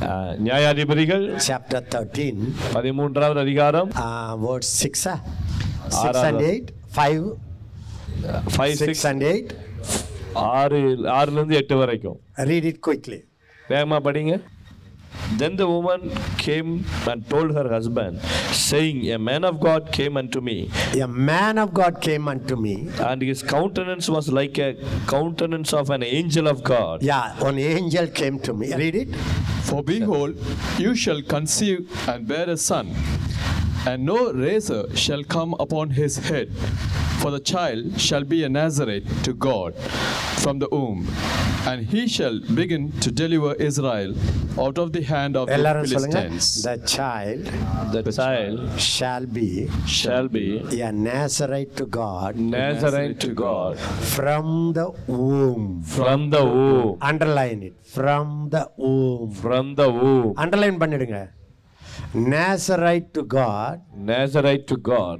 அஹ், நியாயாதிபதிகள் chapter 13, பதிமூன்றாவது அதிகாரம். Verse 6, 6 ஆறாவது. and 8, 5, five 6 six and 8. ஆறு ஆறுல இருந்து எட்டு வரைக்கும். Read it quickly. வேகமா படிங்க. Then the woman came and told her husband, saying, A man of God came unto me, A man of God came unto me. and his countenance was like a countenance of an angel of God. Yeah, an angel came to me. Read it. For behold, you shall conceive and bear a son, and no razor shall come upon his head. For the child shall be a Nazarite to God from the womb, and he shall begin to deliver Israel out of the hand of the எல்லாரும் சொல்லுங்க Philistines. the child The child shall be shall be a Nazarite to God Nazarene to God from the womb. from the womb. Underline it. From the womb. From the womb. Underline பண்ணிடுங்க Nazarite to God Nazarite to God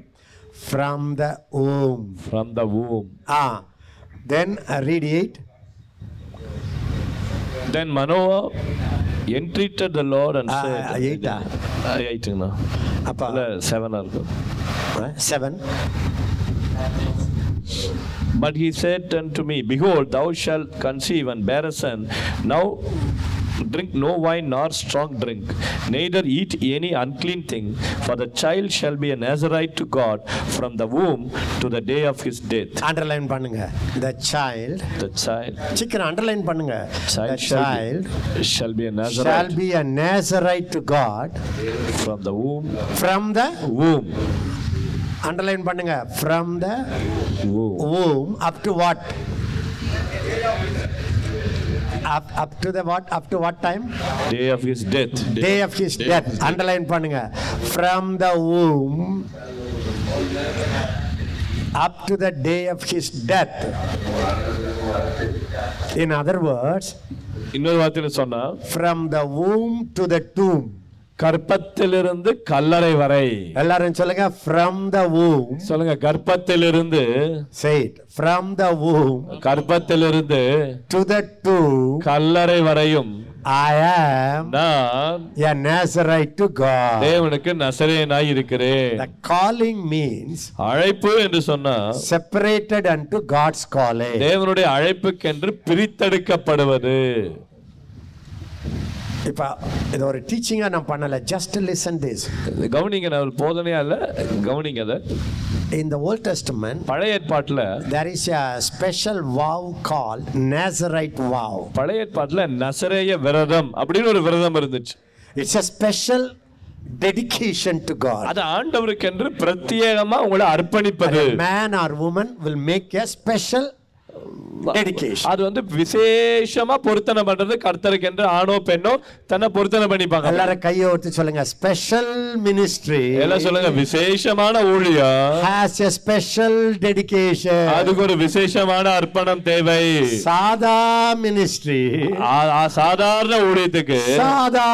from the womb. from the womb. Ah, then uh, read it. Then Manoah entreated the Lord and Ah, said, ah, eight ah. Ah, eighட்டுங்கண்ணா அப்பா இல்லை செவனாக இருக்கும் uh, seven. But he said unto me, Behold, thou shalt conceive and bear a son. Now drink no wine nor strong drink, neither eat any unclean thing, for the child shall be a Nazarite to God from the womb to the day of his death. Underline பண்ணுங்க the child The child, சீக்கிரம் underline பண்ணுங்க the child shall, child be, shall be a shall Nazarite be a Nazarite to God from the womb. from the Womb. underline பண்ணுங்க from the Womb. womb up to what Up, up to the what up to what time Day of his death. day of his death underline பண்ணுங்க from the womb up to the day of his death in other words இன்னொரு வார்த்தையில் சொன்னா from the womb to the tomb கர்ப்பத்திலிருந்து கல்லறை வரை. எல்லாரும் சொல்லுங்க from the womb. சொல்லுங்க கர்ப்பத்திலிருந்து say it from the womb. கர்ப்பத்திலிருந்து to the tomb. கல்லறை வரையும் I am நான் a Nazarite to God. தேவனுக்கு நசரேனாய் இருக்கிறேன். The calling means அழைப்பு என்று சொன்னா separated unto God's calling. தேவனுடைய அழைப்புக்கென்று பிரித்தெடுக்கப்படுவது. இப்ப இது ஒரு டீச்சிங்கா நான் பண்ணல ஜஸ்ட் லிசன் திஸ் கவனிங்க நான் போதனையா இல்ல கவனிங்க அதை. The old testament பழைய ஏற்பாட்டுல there is a special vow called nazarite vow. பழைய ஏற்பாட்டுல நசரேய விரதம் அப்படின்னு ஒரு விரதம் இருந்துச்சு. It's a special dedication to god. அது ஆண்டவருக்கென்று பிரத்யேகமா உங்களை அர்ப்பணிப்பது. Or woman will make a special dedication அது வந்து விசேஷமா பொருத்தனை பண்றது கர்த்தருக்கென்று ஆணோ பெண்ணோ தன்னை பொருத்தனை பண்ணிப்பாங்க. எல்லாரும் கையை ஒருத்து சொல்லுங்க. ஸ்பெஷல் மினிஸ்ட்ரி எல்லாம் சொல்லுங்க. விசேஷமான ஊழியம் has a special dedication. அதுக்கு ஒரு விசேஷமான அர்ப்பணம் தேவை. சாதா மினிஸ்ட்ரி சாதாரண ஊழியத்துக்கு. சாதா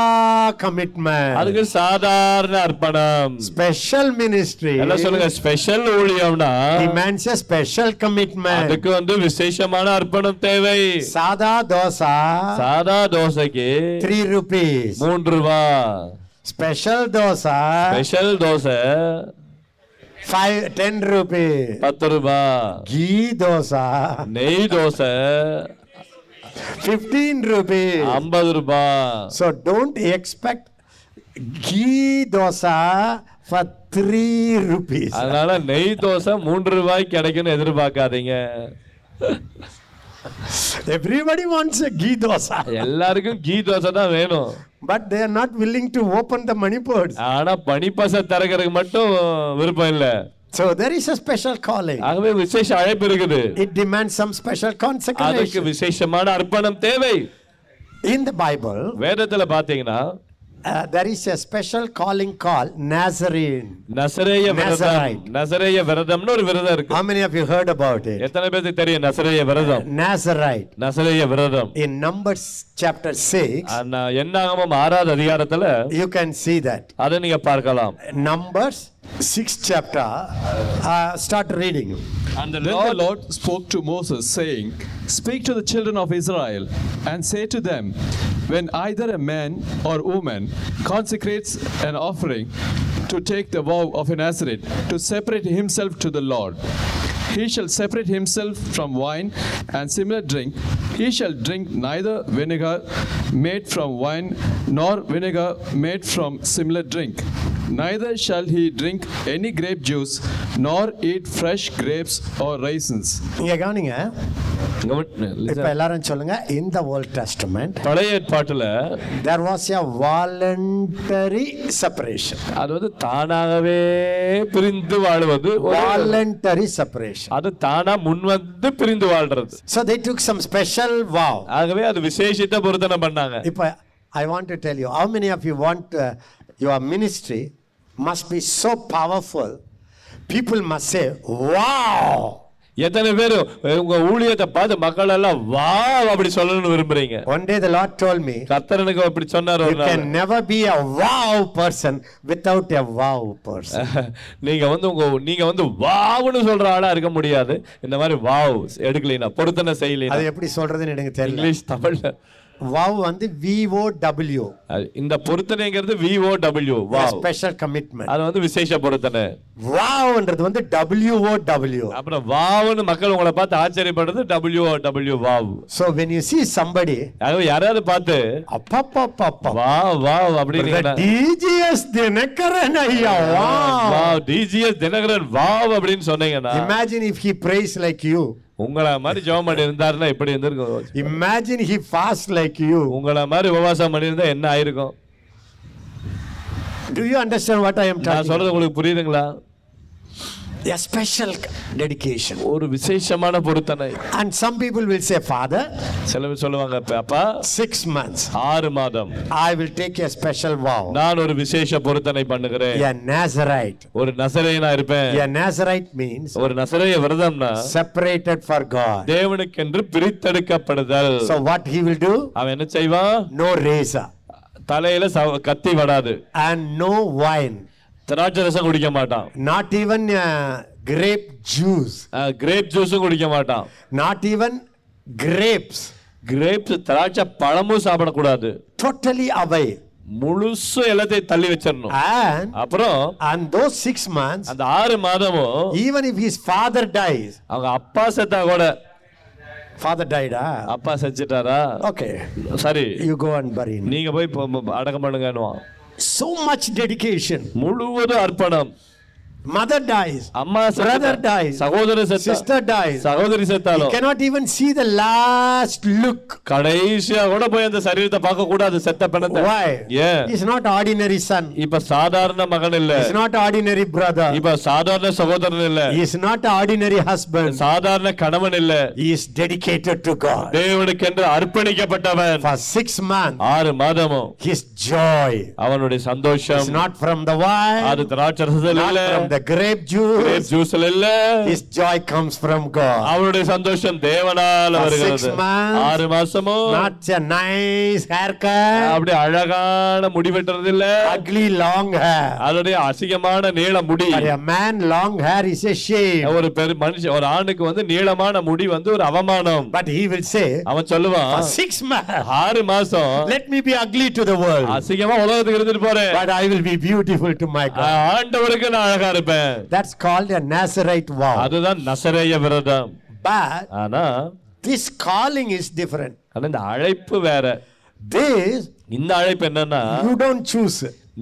கமிட்மெண்ட் அதுக்கு சாதாரண அர்ப்பணம். ஸ்பெஷல் மினிஸ்ட்ரி எல்லாம் சொல்லுங்க. ஸ்பெஷல் ஊழியம்னா special commitment. அதுக்கு வந்து விசேஷமான அர்ப்பணம் தேவை. சாதா தோசா சாதா தோசைக்கு த்ரீ ருபீஸ் மூன்று ரூபா. Special dosa special dosa five ten rupees பத்து ரூபா. கீ தோசா நெய் தோசை ஃபிஃப்டீன் ருபீஸ் ஐம்பது ரூபா. So don't expect ghee dosa for three rupees அதனால நெய் தோசை மூன்று ரூபாய்க்கு கிடைக்கும்னு எதிர்பார்க்காதீங்க. Everybody wants a ghee dosa எல்லாருக்கும் கீ தோசை தான் வேணும். But they are not willing to open the money purse ஆனா பனிப்பச திறக்கிறதுக்கு மட்டும் விருப்பம் இல்ல. So there is a special calling ஆகவே விசேஷ அழைப்பு இருக்குது. இட் டிமாண்ட் சம் ஸ்பெஷல் அதுக்கு கான்செக்ரேஷன் விசேஷமான அர்ப்பணம் தேவை. In the Bible, வேதத்துல பாத்தீங்கன்னா uh, there is a special calling called Nazarene. நசரேய விரதம். நசரேய விரதம்னு ஒரு விரதம் இருக்கு How many of you heard about it? எத்தனை பேருக்கு தெரியும் நசரேய விரதம் Nazarite. நசரேய விரதம் In Numbers chapter 6, ஆனா என்னாகமம் ஆறாவது அதிகாரத்துல you can see that. அதை நீங்க பார்க்கலாம் Numbers 6 chapter, uh, start reading. And the Then Lord, the Lord spoke to Moses, saying, Speak to the children of Israel, and say to them, When either a man or woman consecrates an offering to take the vow of a Nazarite, to separate himself to the Lord, he shall separate himself from wine and similar drink. He shall drink neither vinegar made from wine nor vinegar made from similar drink. Neither shall he drink any grape juice nor eat fresh grapes or raisins. இங்க கவனிங்க கவனி- இப்ப. எல்லாரும் சொல்லுங்க in the old testament பழைய ஏற்பாட்டுல there was a voluntary separation அது வந்து தானாகவே பிரிந்து வாழ்வது voluntary separation அது தானா முன் வந்து பிரிந்து வாழ்றது so they took some special vow ஆகவே அது விசேஷித்த பொருத்தனை பண்ணாங்க இப்ப i want to tell you how many of you want uh, your ministry must be so powerful. People must say wow! எத்தனை பேர் உங்க ஊழியத்தை பார்த்து மக்கள் எல்லாம் வா அப்படி சொல்லணும்னு விரும்புறீங்க. One day the lord told me கர்த்தரனுக்கு அப்படி சொன்னார் ஒரு நாள். can never be a wow person without a wow person. நீங்க வந்து உங்க நீங்க வந்து வாவ்னு சொல்ற ஆளா இருக்க முடியாது. இந்த மாதிரி வாவ் எடுக்கலைனா பொருத்தனை செய்யலைனா. அது எப்படி சொல்றதுன்னு எனக்கு தெரியல. இங்கிலீஷ் தமிழ்ல. Wow வந்து w. அது இந்த பொருத்தனைங்கிறது V O W vow. Special commitment அது வந்து விசேஷ பொருத்தனை. வாவ்ன்றது வந்து w o w. அப்புறம் வாவ்னு மக்கள் உங்களை பார்த்து ஆச்சரியப்படுறது W W vow. So when you see somebody ஆகவே யாராவது பார்த்து அப்பப்பப்பப்பா. வா வாவ் அப்படின்னு டிஜிஎஸ் தினகரன் ஐயா wow wow. DGS Dinakaran wow அப்படின்னு சொன்னீங்கன்னா imagine if he prays like you. உங்களை மாதிரி ஜெபம் பண்ணி இருந்தாருன்னா எப்படி இருந்திருக்கும். Imagine he fast like you. உங்களை மாதிரி உபவாசம் பண்ணியிருந்தா என்ன ஆயிருக்கும்? Do you understand what i am நான் சொல்றது உங்களுக்கு புரியுதுங்களா? A special dedication ஒரு விசேஷமான பொருத்தனை and some people will say father சில பேர் சொல்லுவாங்க "அப்ப- அப்பா 6 months ஆறு மாதம் i will take a special vow நான் ஒரு விசேஷ பொருத்தனை பண்ணுகிறேன் a nazarite ஒரு நசரேயனா இருப்பேன் a nazarite means ஒரு நசரேய விரதம்னா separated for god தேவனுக்கென்று பிரித்தெடுக்கப்படுதல் so what he will do அவன் என்ன செய்வான் no razor தலையில கத்தி வடாது and no wine திராட்சை ரசம் குடிக்க மாட்டான். Not even uh, grape juice. Grape ஜூஸும் குடிக்க மாட்டான். Not even grapes. கிரேப்ஸ் திராட்சை பழமும் சாப்பிடக்கூடாது. Totally away. முழுசு எல்லாத்தையும் தள்ளி வச்சிடணும். And அப்புறம் and those six months அந்த ஆறு மாதமும் even if his father dies அவங்க அப்பா செத்தா கூட. father died ah? அப்பா செஞ்சிட்டாரா? Okay. சரி. You go and bury him. நீங்க போய் அடக்கம் பண்ணுங்கன்னுவான். So much dedication முழுவதும் அர்ப்பணம் mother dies அம்மா Brother dies. சகோதரர் செத்தா sister dies சகோதரி you செத்தாலும் cannot even see the last look கடைசியா கூட போய் அந்த சரீரத்தை பார்க்க கூடாது செத்த பிணத்தை why ஏன் he's not ordinary son இப்ப சாதாரண மகன் இல்ல he's not ordinary brother இப்ப சாதாரண சகோதரன் இல்ல he is not ordinary husband சாதாரண கணவன் இல்ல he is dedicated to god தேவனுக்கென்று அர்ப்பணிக்கப்பட்டவன் for 6 months ஆறு மாதமும் his joy அவனுடைய சந்தோஷம் is not from the wine அது திராட்சரசத்தில் not இல்ல from the grape juice ஜூஸ்ல இல்ல his joy comes from god அவனுடைய சந்தோஷம் தேவனால வருகிறது ஆறு மாசமும் not a nice haircut அப்படி அழகான முடி வெட்டுறது இல்ல ugly long hair அதனுடைய அசிங்கமான நீள முடி a man long hair is a shame ஒரு பெரு மனுஷன் ஒரு ஆணுக்கு வந்து நீளமான முடி வந்து ஒரு அவமானம் but he will say அவன் சொல்லுவான் for 6 months ஆறு மாசம் let me be ugly to the world அசிங்கமா உலகத்துக்கு இருந்துட்டு போறேன் but i will be beautiful to my god ஆண்டவருக்கு நான் அழகா இருப்பேன் that's called a nazarite vow அதுதான் நசரேய விரதம் but ஆனா this calling is different ஆனா இந்த அழைப்பு வேற this இந்த அழைப்பு என்னன்னா you don't choose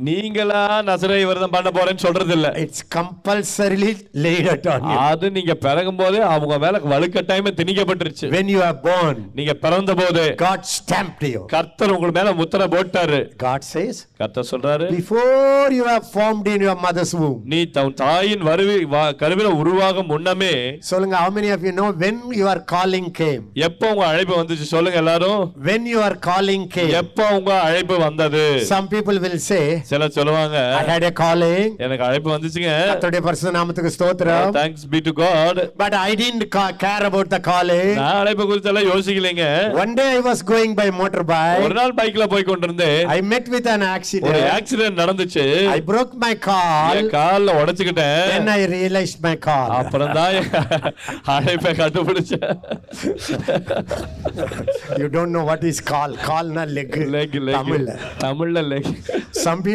நீங்களா நசரேய விரதம் பண்ண போறேன்னு சொல்றது இல்ல compulsorily laid out on you அது நீங்க பிறகும் போதே அவங்க மேல வலுக்கட்டாயமே திணிக்கப்பட்டுருச்சு when you are born நீங்க பிறந்த போது god stamped you கர்த்தர் உங்க மேல முத்திரை போட்டாரு god says கர்த்தர் சொல்றாரு before you are formed in your mother's womb நீ தன் தாயின் வருவி கருவில உருவாகும் முன்னமே சொல்லுங்க how many of you know when your calling came எப்போ உங்க அழைப்பு வந்துச்சு சொல்லுங்க எல்லாரும் when your calling came எப்போ உங்க அழைப்பு வந்தது some people will say சில சொல்லுவாங்க I had a calling. எனக்கு அழைப்பு வந்துச்சுங்க கர்த்தருடைய பரிசுத்த நாமத்துக்கு ஸ்தோத்திரம். Thanks be to God But I didn't ca- care about the calling. நான் அழைப்பு குறித்து எல்லாம் யோசிக்கலைங்க One day I was going by ஒரு motorbike. நாள் பைக்ல போய் கொண்டிருந்தேன் I met with an ஒரு accident. ஆக்சிடென்ட் நடந்துச்சு I broke my call. என் கால்ல உடைச்சுக்கிட்டேன் Then I realized my call. அப்புறம் தான் அழைப்பை கண்டுபிடிச்சேன் You don't know what is call. Call na leg. leg leg Tamil. தமிழ்ல leg Some people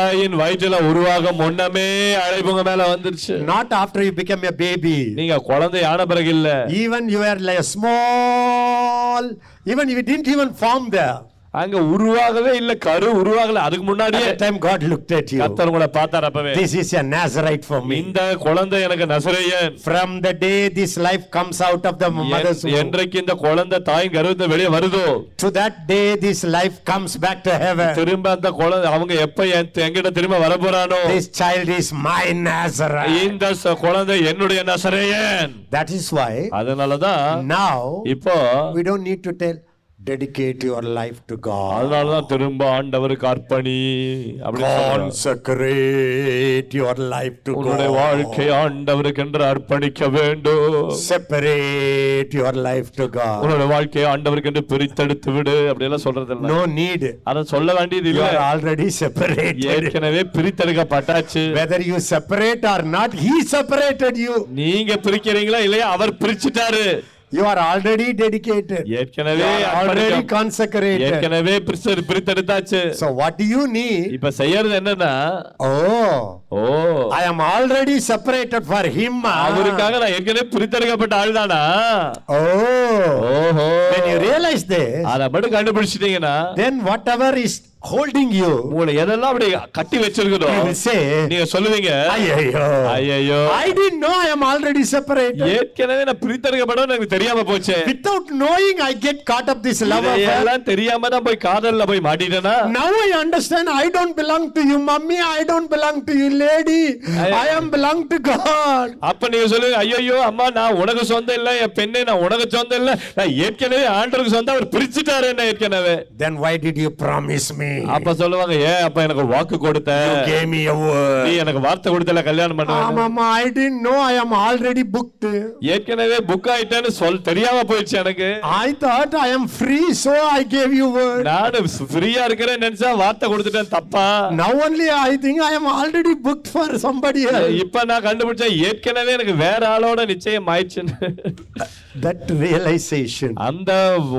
தாயின் வயிற்றுல உருவாக முன்னமே அழைப்பு உங்க மேல வந்துருச்சு Not after you become a baby. நீங்க குழந்தை ஆன பிறகு இல்ல Even you were like a small, even you didn't even form there. அங்க உருவாகவே இல்ல கரு உருவாகல அதுக்கு முன்னாடியே time God looked at you. கத்தர் உங்களை பார்த்தார் அப்பவே This is a Nazarite for me. இந்த குழந்தை எனக்கு நசரேயன் From the day this life comes out of the mother's womb, என்றைக்கு இந்த குழந்தை தாயின் கருவத்தை வெளியே வருதோ to that day this life comes back to heaven. திரும்ப அந்த குழந்தை அவங்க எப்ப என் என்கிட்ட திரும்ப வர போறானோ This child is my Nazarite. இந்த குழந்தை என்னுடைய நசரேயன் That is why அதனாலதான் now இப்போ we don't need to tell, dedicate your life to God. அதனாலதான் திரும்ப ஆண்டவருக்கு அர்ப்பணி. Consecrate your life to உன்னுடைய வாழ்க்கை God. ஆண்டவருக்கு என்று அர்ப்பணிக்க வேண்டும் Separate your life to God. உன்னுடைய வாழ்க்கையை ஆண்டவருக்கு என்று பிரித்தெடுத்து விடு அப்படி எல்லாம் சொல்றது இல்ல No need. அத சொல்ல வேண்டியது You இல்ல are already separated. ஏற்கனவே பிரித்தெடுக்கப்பட்டாச்சு Whether you separate or not, He separated you. நீங்க பிரிக்கிறீங்களா இல்லையா அவர் பிரிச்சுட்டாரு You are already dedicated. You ஏற்கனவே அர்ப்பணிக்க- consecrated. ஏற்கனவே பிரிச்சு- பிரித்தெடுத்தாச்சு So what do you need? இப்ப செய்யறது என்னன்னா Oh, O I am already separated for Him. ah. அவருக்காக நான் ஏற்கனவே பிரித்தெடுக்கப்பட்ட ஆள்தானா Oh, ஓஹோ when you realize this, அத மட்டும் கண்டுபிடிச்சிட்டீங்கன்னா then whatever is holding you, உங்களை எதெல்லாம் அப்படி கட்டி say, நீங்க சொல்லுவீங்க Ayyo. ஐயோ I didn't know I am already separated. ஏற்கனவே நான் பிரித்தெடுக்கப்படும் எனக்கு தெரியாம போச்சு knowing, I get caught up this love affair. இதையெல்லாம் தெரியாம தான் போய் காதல்ல போய் மாட்டிட்டேனா Now I understand I don't belong to you, mummy. I don't belong to you, lady. I am belong to God. அப்ப நீங்க சொல்லுங்க ஐயோ அம்மா நான் உனக்கு சொந்தம் இல்ல என் பெண்ணே நான் உனக்கு சொந்தம் இல்ல நான் ஏற்கனவே ஆண்டவருக்கு சொந்தம் அவர் பிரிச்சுட்டாரு என்ன ஏற்கனவே Then why did you promise me? அப்ப சொல்லுவாங்க ஏன் அப்ப எனக்கு வாக்கு கொடுத்த a நீ. எனக்கு வார்த்தை கொடுத்தல கல்யாணம் Ah, பண்ணுவேன் mama, I didn't know I am already booked. ஏற்கனவே புக் ஆயிட்டேன்னு சொல் தெரியாம போயிடுச்சு எனக்கு I thought I am free, so I gave you word. நானு ஃப்ரீயா இருக்கிறேன்னு நினைச்சா வார்த்தை கொடுத்துட்டேன் தப்பா only I think I am already booked for somebody else. இப்ப நான் கண்டுபிடிச்சேன் ஏற்கனவே எனக்கு வேற ஆளோட நிச்சயம் ஆயிடுச்சுன்னு That realization. அந்த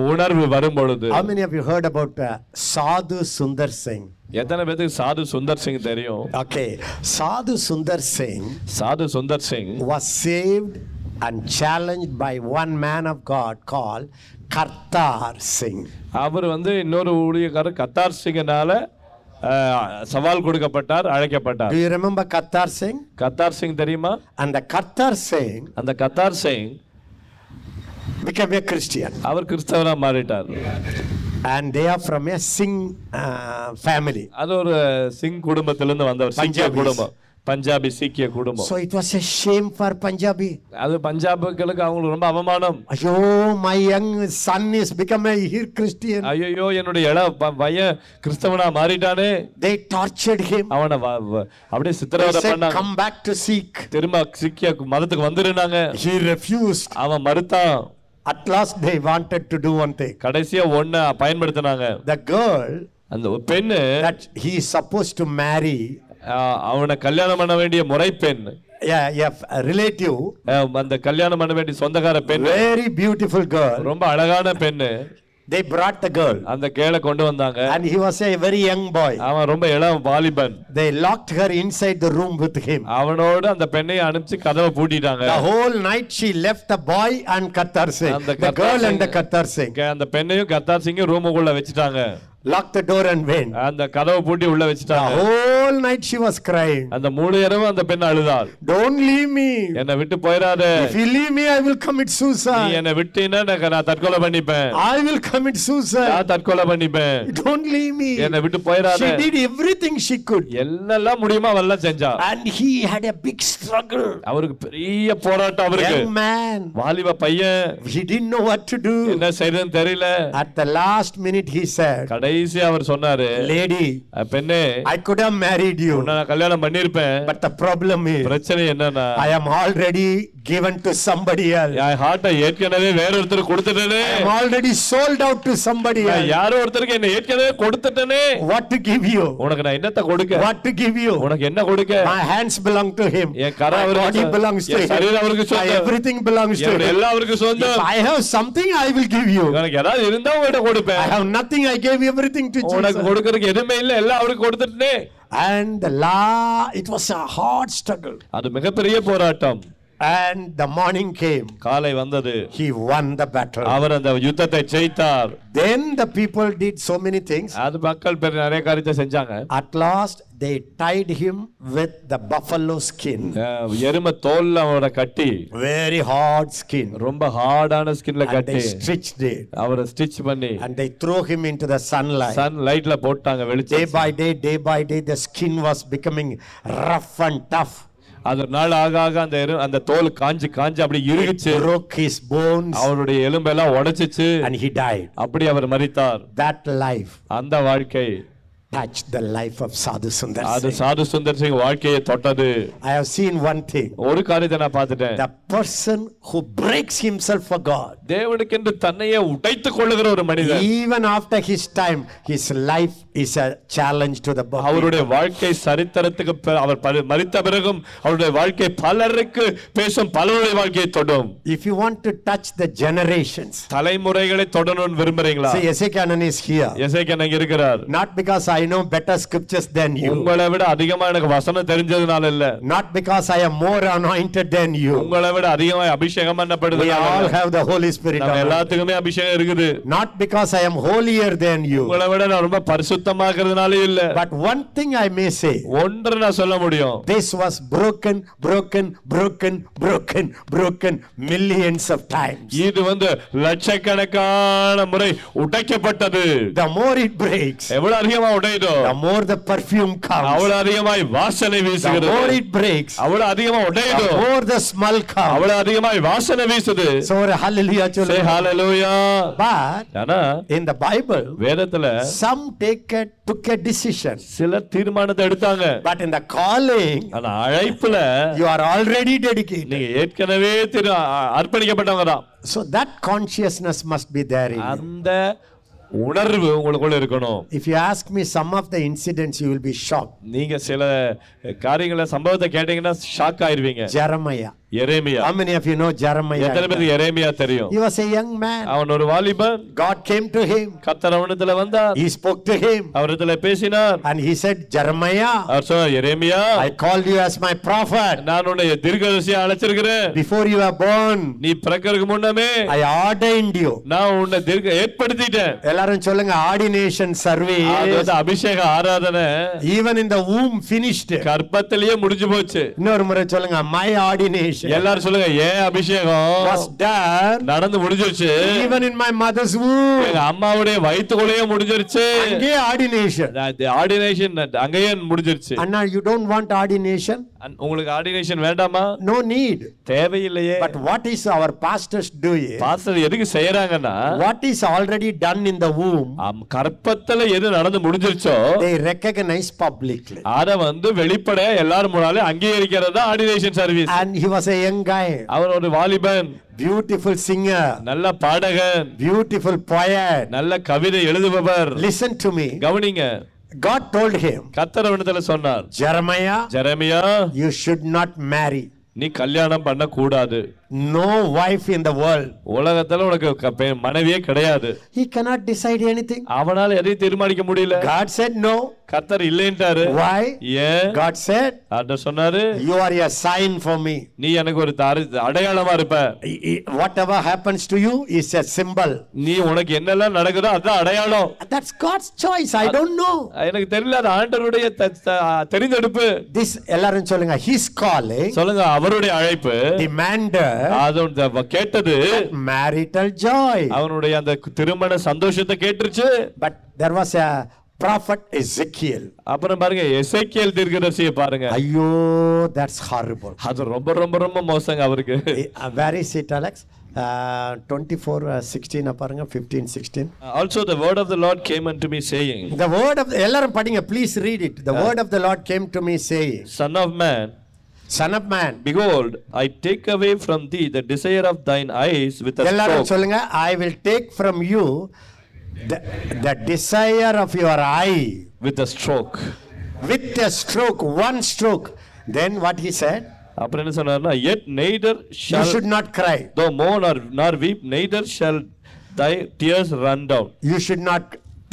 உணர்வு வரும் பொழுது How many of you heard about uh, Sadhu Sundar Singh? எத்தனை பேத்துக்கு சாது சுந்தர் சிங் தெரியும் Okay, Sadhu Sundar Singh சாது Sundar Singh was saved and challenged by one man of God called Kartar Singh. அவர் வந்து இன்னொரு ஊழியக்காரர் கத்தார் சிங்கனால சவால் கொடுக்கப்பட்டார் அழைக்கப்பட்டார் Do you remember Kartar Singh? Kartar Singh தெரியுமா And the Kartar Singh அந்த Kartar Singh became a Christian. அவர் கிறிஸ்தவரா மாறிட்டார் And they are from a Singh uh, family. அது ஒரு சிங் குடும்பத்திலிருந்து வந்தவர் சீக்கிய Punjabis. குடும்பம் பஞ்சாபி சீக்கிய குடும்பம் So it was a shame for Punjabi. அது பஞ்சாபுகளுக்கு அவங்களுக்கு ரொம்ப அவமானம் Ayo, my young son is become a here Christian. ஐயோ என்னுடைய இள ப- பையன் கிறிஸ்தவனா மாறிட்டானே They tortured him. அவனை வ- வ- அப்படியே They சித்திரவதை said, பண்ணாங்க come back to Sikh. திரும்ப சீக்கிய மதத்துக்கு வந்துருந்தாங்க He refused. அவன் மறுத்தான் At last they wanted to do one thing. கடைசியா ஒண்ண பயன்படுத்தினாங்க The girl அந்த he is supposed to marry, ஆஹ், அவனை கல்யாணம் பண்ண வேண்டிய முறை பெண் yeah, yeah, a relative, ஆஹ், அந்த கல்யாணம் பண்ண வேண்டிய சொந்தக்கார பெண் very beautiful girl. ரொம்ப அழகான பெண்ணு They brought the girl, அந்த கேளை கொண்டு வந்தாங்க and he was a very young boy. அவன் ரொம்ப இளம் வாலிபன் They locked her inside the room with him. அவனோடு அந்த பெண்ணை அனுப்பிச்சு கதவை பூட்டிட்டாங்க The whole night she left the boy and Singh, And the girl and the Katar Singh. கே- அந்த பெண்ணையும் கத்தார் சிங்கும் ரூமுக்குள்ள வச்சுட்டாங்க Locked the door and went. அந்த கதவை பூட்டி உள்ள வச்சுட்டாங்க whole night she was crying. அந்த மூணு இரவு அந்த பெண் அழுதாள் Don't leave me. என்னை விட்டு போயிடாத If you leave me, I will commit நீ suicide. என்னை விட்டீன்னா நான் தற்கொலை பண்ணிப்பேன் I will commit suicide. நான் தற்கொலை பண்ணிப்பேன் Don't leave me. என்னை விட்டு போயிடாத She did everything she could. என்னெல்லாம் முடியுமோ அவெல்லாம் செஞ்சா And he had a big struggle. அவருக்கு பெரிய போராட்டம் அவருக்கு Young man. வாலிப பையன் He didn't know what to do. என்ன செய்யறதுன்னு தெரியல At the last minute, he said, கடைசி அவர் சொன்னாரு "அஹ் பெண்ணே I could have married you. உன்னை நான் கல்யாணம் பண்ணிருப்பேன் But the problem is, பிரச்சனை என்னன்னா I am already given to somebody else. என் ஹார்ட்டை ஏற்கனவே வேற ஒருத்தர் கொடுத்துட்டேனே I am already sold out to somebody else. யாரோ ஒருத்தருக்கு என்ன ஏற்கனவே கொடுத்துட்டனே What to give you? உனக்கு நான் என்னத்த கொடுக்க What to give you? உனக்கு என்ன கொடுக்க My hands belong to him. என் கரை அவருக்கு belongs to him. சரீரம் அவருக்கு சொந்தம். everything belongs to him. எல்லாம் அவருக்கு If சொந்தம் I have something, I will give you. உனக்கு ஏதாவது இருந்தா உங்ககிட்ட I கொடுப்பேன் have nothing. I gave everything to உனக்கு. கொடுக்கறதுக்கு எதுவுமே இல்ல எல்லாம் அவருக்கு கொடுத்துட்டே And the la, it was a hard struggle. அது மிகப்பெரிய போராட்டம் And the morning came. காலை வந்தது He won the battle. அவர் அந்த யுத்தத்தை ஜெயித்தார் Then the people did so many things. அது மக்கள் பெரிய நிறைய காரியத்தை செஞ்சாங்க At last, they tied him with the buffalo skin. எருமை தோல்ல அவரை கட்டி Very hard skin. ரொம்ப ஹார்டான ஸ்கின்ல And கட்டி they stitched it. அவரை ஸ்டிச் பண்ணி And they threw him into the sunlight. லைட்ல போட்டாங்க Day வெளிச்சம் by day, day by day, the skin was becoming rough and tough. அது நாள் ஆக ஆக அந்த அந்த தோல் காஞ்சு காஞ்சு அப்படி இறுகிச்சு. Broke his bones அவருடைய எலும்பெல்லாம் உடைச்சிச்சு. and he died. அப்படி அவர் மரித்தார். That life. அந்த வாழ்க்கை. Touched the life of Sadhu Sundar அது. சாது சுந்தர் சிங் வாழ்க்கையை தொட்டது I have seen one thing. ஒரு காரியத்தை நான் பார்த்துட்டேன் The person who breaks himself for God, தேவனுக்கென்று தன்னையே உடைத்துக் கொள்ளுகிற ஒரு மனிதன் even after his time, his life is a challenge to the body. அவருடைய வாழ்க்கை சரித்திரத்துக்கு அவர் மரித்த பிறகும் அவருடைய வாழ்க்கை பலருக்கு பேசும் பலருடைய வாழ்க்கையை தொடும் If you want to touch the generations, தலைமுறைகளை தொடணும்னு விரும்புறீங்களா see, Ezekiel is here. எசேக்கியா அங்க இருக்கிறார் Not because I know better scriptures than you, உங்களை விட அதிகமா எனக்கு வசனம் தெரிஞ்சதுனால இல்ல not because I am more anointed than you. உங்களை விட அதிகமா அபிஷேகம் We all பண்ணப்படுது have the Holy Spirit. நம்ம of God. எல்லாத்துக்குமே அபிஷேகம் இருக்குது Not because I am holier than you. உங்களை விட நான் ரொம்ப பரிசுத்தமாக்குறதுனால இல்ல But one thing I may say ஒன்று நான் சொல்ல முடியும் this was broken, broken, broken, broken, broken millions of times. இது வந்து லட்சக்கணக்கான முறை உடைக்கப்பட்டது The more it breaks, எவ்வளவு அதிகமா உடையுதோ the more the perfume comes. அவ்வளவு அதிகமாய் வாசனை The more வீசுகிறது it breaks, அவ்வளவு அதிகமா the உடையுதோ more the smell comes. அவ்வளவு அதிகமாய் வாசனை வீசுது So hallelujah. Say children. hallelujah. But ஆனா in the Bible, வேதத்துல some take a, took a decision. சில தீர்மானத்தை எடுத்தாங்க But in the calling, ஆனா அழைப்புல you are already dedicated. நீங்க ஏற்கனவே திரு அ- அர்ப்பணிக்கப்பட்டவங்க தான் So that consciousness must be there in you. உணர்வு உங்களுக்குள்ள இருக்கணும் If you ask me some of the incidents, you will be shocked. நீங்க சில காரியங்களை சம்பவத்தை கேட்டீங்கன்னா ஷாக் ஆயிருவீங்க Jeremiah. எரேமியா How many of you know Jeremiah? எத்தனை பேருக்கு எரேமியா தெரியும் He was a young man. அவன் ஒரு வாலிபன் God came to him. கத்தர் அவனத்துல வந்தார் He spoke to him. அவரிடத்துல பேசினார் And he said, Jeremiah, அவர் சொன்னார் எரேமியா I called you as my prophet. நான் உன்னை தீர்க்கதரிசியா அழைச்சிருக்கிறேன் Before you were born, நீ பிறக்கறதுக்கு முன்னமே I ordained you. நான் உன்னை தீர்க்க ஏற்படுத்திட்டேன் எல்லாரும் சொல்லுங்க ஆர்டினேஷன் சர்வே அது அபிஷேக ஆராதனை ஈவன் இந்த womb finished கர்ப்பத்திலேயே முடிஞ்சு போச்சு இன்னொரு முறை சொல்லுங்க மை எல்லாரும் சொல்லுங்க ஏன் அபிஷேகம்? Was done நடந்து முடிஞ்சிருச்சு. even in my mother's womb. எங்க அம்மாவுடைய வயிற்றுக்குள்ளேயே முடிஞ்சிருச்சு. அங்கே ஆர்டினேஷன் ஆர்டினேஷன் அங்கேயே முடிஞ்சிருச்சு. அண்ணா you don't want ordination? உங்களுக்கு ஆர்டினேஷன் வேண்டாமா? No need. தேவையில்லையே. But what is our pastors doing? Pastor எதுக்கு செய்யறாங்கன்னா is already done in the womb? அம் கற்பத்துல எது நடந்து முடிஞ்சிருச்சோ they recognize publicly. அத வந்து வெளிப்படையா எல்லாரும் முன்னாலே அங்கீகரிக்கிறது தான் ordination service and he was a young guy. அவர் ஒரு வாலிபன். Beautiful singer. நல்ல பாடகன். Beautiful poet. நல்ல கவிதை எழுதுபவர். Listen to me. கவனிங்க. God told him கத்தரவனத்துல சொன்னார் jeremiah Jeremiah you should not marry நீ கல்யாணம் பண்ண no wife in the world. உலகத்துல உனக்கு மனைவியே கிடையாது He cannot decide anything. அவனால எதையும் தீர்மானிக்க முடியல God said no. கர்த்தர் இல்லைன்ட்டாரு Why? ஏன் God said, அத சொன்னாரு You are a sign for me. நீ எனக்கு ஒரு தாரு- அடையாளமா இருப்ப I- Whatever happens to you is a symbol. நீ உனக்கு என்னெல்லாம் நடக்குதோ அதுதான் அடையாளம் That's God's choice. I don't know. எனக்கு தெரியல அது ஆண்டவருடைய த- த- தெரிந்தெடுப்பு This எல்லாரும் சொல்லுங்க his calling சொல்லுங்க அவருடைய அழைப்பு demanded அது அந்த கேட்டது marital joy. அவனுடைய அந்த திருமண சந்தோஷத்தை கேட்டுருச்சு But there was a prophet Ezekiel. அப்புறம் பாருங்க எசேக்கியேல் தீர்க்கதரிசியை பாருங்க Ayyo, that's horrible. அது ரொம்ப ரொம்ப ரொம்ப மோசங்க அவருக்கு Eh, uh? Uh, 24, uh, 16, uh, பாருங்க 15, 16. Also the word of the Lord came unto me saying The word of எல்லாரும் படிங்க please read it. The word of the Lord came to me saying, son of man Son of man, behold i take away from thee the desire of thine eyes with a எல்லாரும் stroke சொல்லுங்க I will take from you the, the desire of your eye with a stroke with a stroke, one stroke. Then what he said? அப்புறம் என்ன சொன்னார்னா yet neither You shall should not cry. though mourn or nor weep neither shall thy tears run down You should not.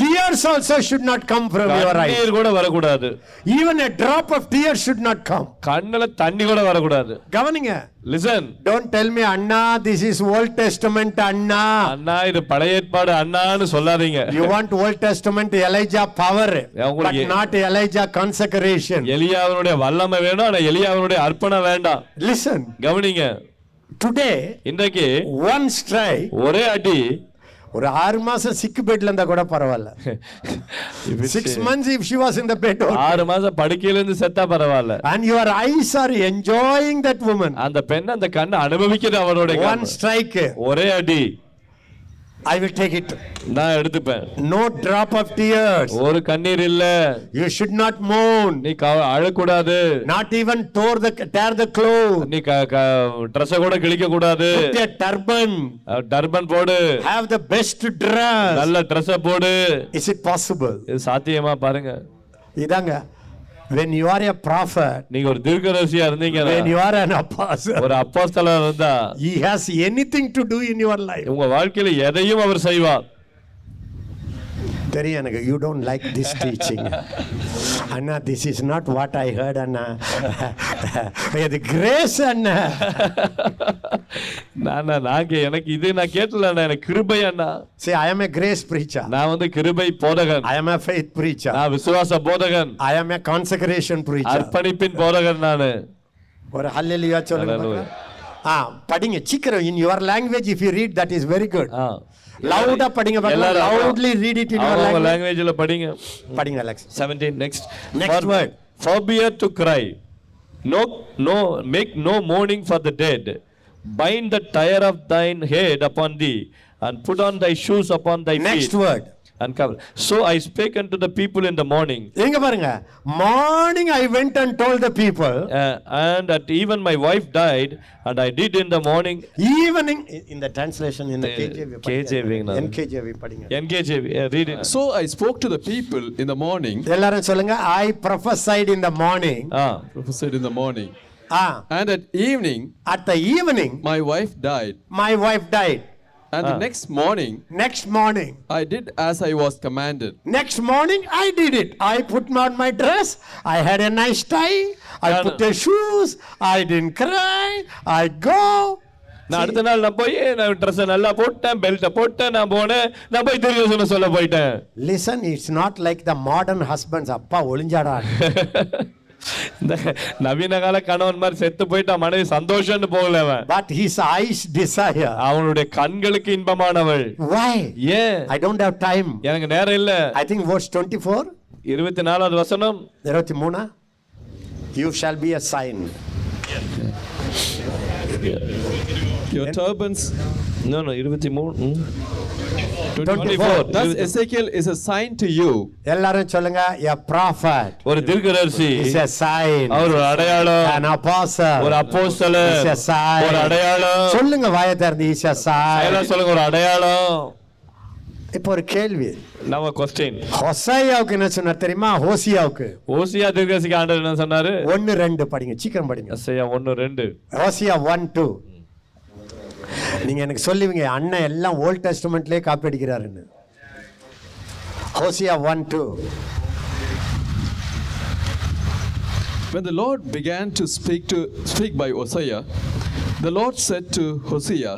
Tears also should not come from your eyes. கண்ணீர் கூட வரக்கூடாது Even a drop of tears should not come. கண்ணுல தண்ணி கூட வரக்கூடாது கவனிங்க listen Don't tell me, Anna, this is Old Testament, Anna. அண்ணா இது பழைய ஏற்பாடு அண்ணான்னு சொல்லாதீங்க You want Old Testament Elijah power, but உங்களுக்கு- not Elijah consecration. எலியாவனுடைய வல்லமை வேணும் ஆனா எலியாவனுடைய அர்ப்பணம் வேண்டாம் Listen, கவனிங்க today, இன்றைக்கு one strike, ஒரே அடி ஒரு ஆறு மாசம் சிக்கு பெட்ல இருந்தா கூட பரவாயில்ல. Six months if she was in the bed ஆறு மாசம் படுக்கையில இருந்து செத்தா பரவாயில்ல. And your eyes are enjoying that woman அந்த பெண் அந்த கண்ணை அனுபவிக்கிறது அவருடைய ஒன். ஸ்ட்ரைக் ஒரே அடி. ஐ வில் டேக் இட் நான் எடுத்துப்பேன். நோ டிராப் ஆஃப் டியர்ஸ் ஒரு கண்ணீர் இல்ல. யூ ஷுட் நாட் மோன் நீ அழக்கூடாது. Not even tore the tear the cloth நீ ட்ரெஸ் கூட கிழிக்க கூடாது டர்பன் டர்பன் போடு. ஹேவ் த பெஸ்ட் ட்ரெஸ் நல்ல ட்ரெஸ் போடு. இஸ் இட் பாசிபிள் இது சாத்தியமா பாருங்க. இதாங்க. When you are a prophet நீங்க ஒரு தீர்க்கதரிசியா இருந்தீங்க when you are an apostle ஒரு அப்போஸ்தலர் இருந்தா he has anything to do in your life உங்க வாழ்க்கையில எதையும் அவர் செய்வார் தெரியும் எனக்கு you don't like this teaching Anna this is not what I heard அண்ணா. இது கிரேஸ் அண்ணா. நான் நான் கே- எனக்கு இது நான் கேட்டல எனக்கு கிருபை அண்ணா. See i am a grace preacher. நான் வந்து கிருபை போதகன். I am a faith preacher. நான் விசுவாச போதகன். I am a consecration preacher. அர்ப்பணிப்பின் போதகன் நானு. ஒரு ஹல்லேலூயா சொல்லுங்க. ஆ படிங்க. சீக்கிரம் in your language if you read that is very good. ஆ. லவுடா படிங்க it in your அவங்க language லாங்குவேஜ்ல படிங்க படிங்க Alex 17 next Next word. forbear to cry no no make no mourning for the dead bind the tire of thine head upon thee and put on thy shoes upon thy next feet and cover so i spake unto the people in the morning எங்க பாருங்க morning I went and told the people uh, and at even my wife died and i did in the morning evening இந்த translation இந்த KJV KJV ங்களா? NKJV படிங்க uh, read it So I spoke to the people in the morning, எல்லாரும் சொல்லுங்க ஐ prophesied in the morning ah prophesied in the morning, ah and at evening at the evening my wife died. my wife died And the Ah. next morning next morning I did as I was commanded. next morning i did it i put on my dress i had a nice tie i put the shoes i didn't cry i go நான் அடுத்த நாள் நான் போய் நான் dress நல்லா போட்டேன் பெல்ட்டை போட்டேன் நான் போனேன் நான் போய் திருவசனம் சொல்ல போயிட்டேன் listen it's not like the modern husbands அப்பா ஒளிஞ்சாடா இந்த நவீன கால கணவன் மாதிரி செத்து போயிட்டா மனைவி சந்தோஷம்னு போகல அவன். But his eyes desire. அவனுடைய கண்களுக்கு இன்பமானவள். Why? ஏன்? I don't have time. எனக்கு நேரம் இல்ல. I think verse 24 இருபத்தி நாலாவது வசனம். இருபத்தி மூணா. You shall be a sign. Your turbans. இன்னொன்னு இருபத்தி மூணு. 24. Thus Ezekiel is a sign to you. எல்லாரும் சொல்லுங்க a prophet. ஒரு தீர்க்கதரிசி is a sign. அவர் ஒரு அடையாளம். An apostle. ஒரு அப்போஸ்தலர் is a sign. ஒரு அடையாளம். சொல்லுங்க வாயை திறந்து is a sign. எல்லாம் சொல்லுங்க ஒரு அடையாளம். இப்போ ஒரு கேள்வி. நம்ம கொஸ்டின் ஹொசையாவுக்கு என்ன சொன்னார் தெரியுமா? ஹோசியாவுக்கு. ஓசியா தீர்க்கதரிசிக்கு ஆண்டவர் என்ன சொன்னாரு? ஒன்னு ரெண்டு படிங்க சீக்கிரம் படிங்க. எஸ்ஐயா ஒன்னு ரெண்டு. Hosea one two. நீங்க எனக்கு சொல்லுவீங்க அண்ணன் எல்லாம் ஓல்ட் டெஸ்டமெண்ட்லயே copy அடிக்கிறாருன்னு Hosea one two When the Lord began to speak to speak by Hosea, the Lord said to Hosea,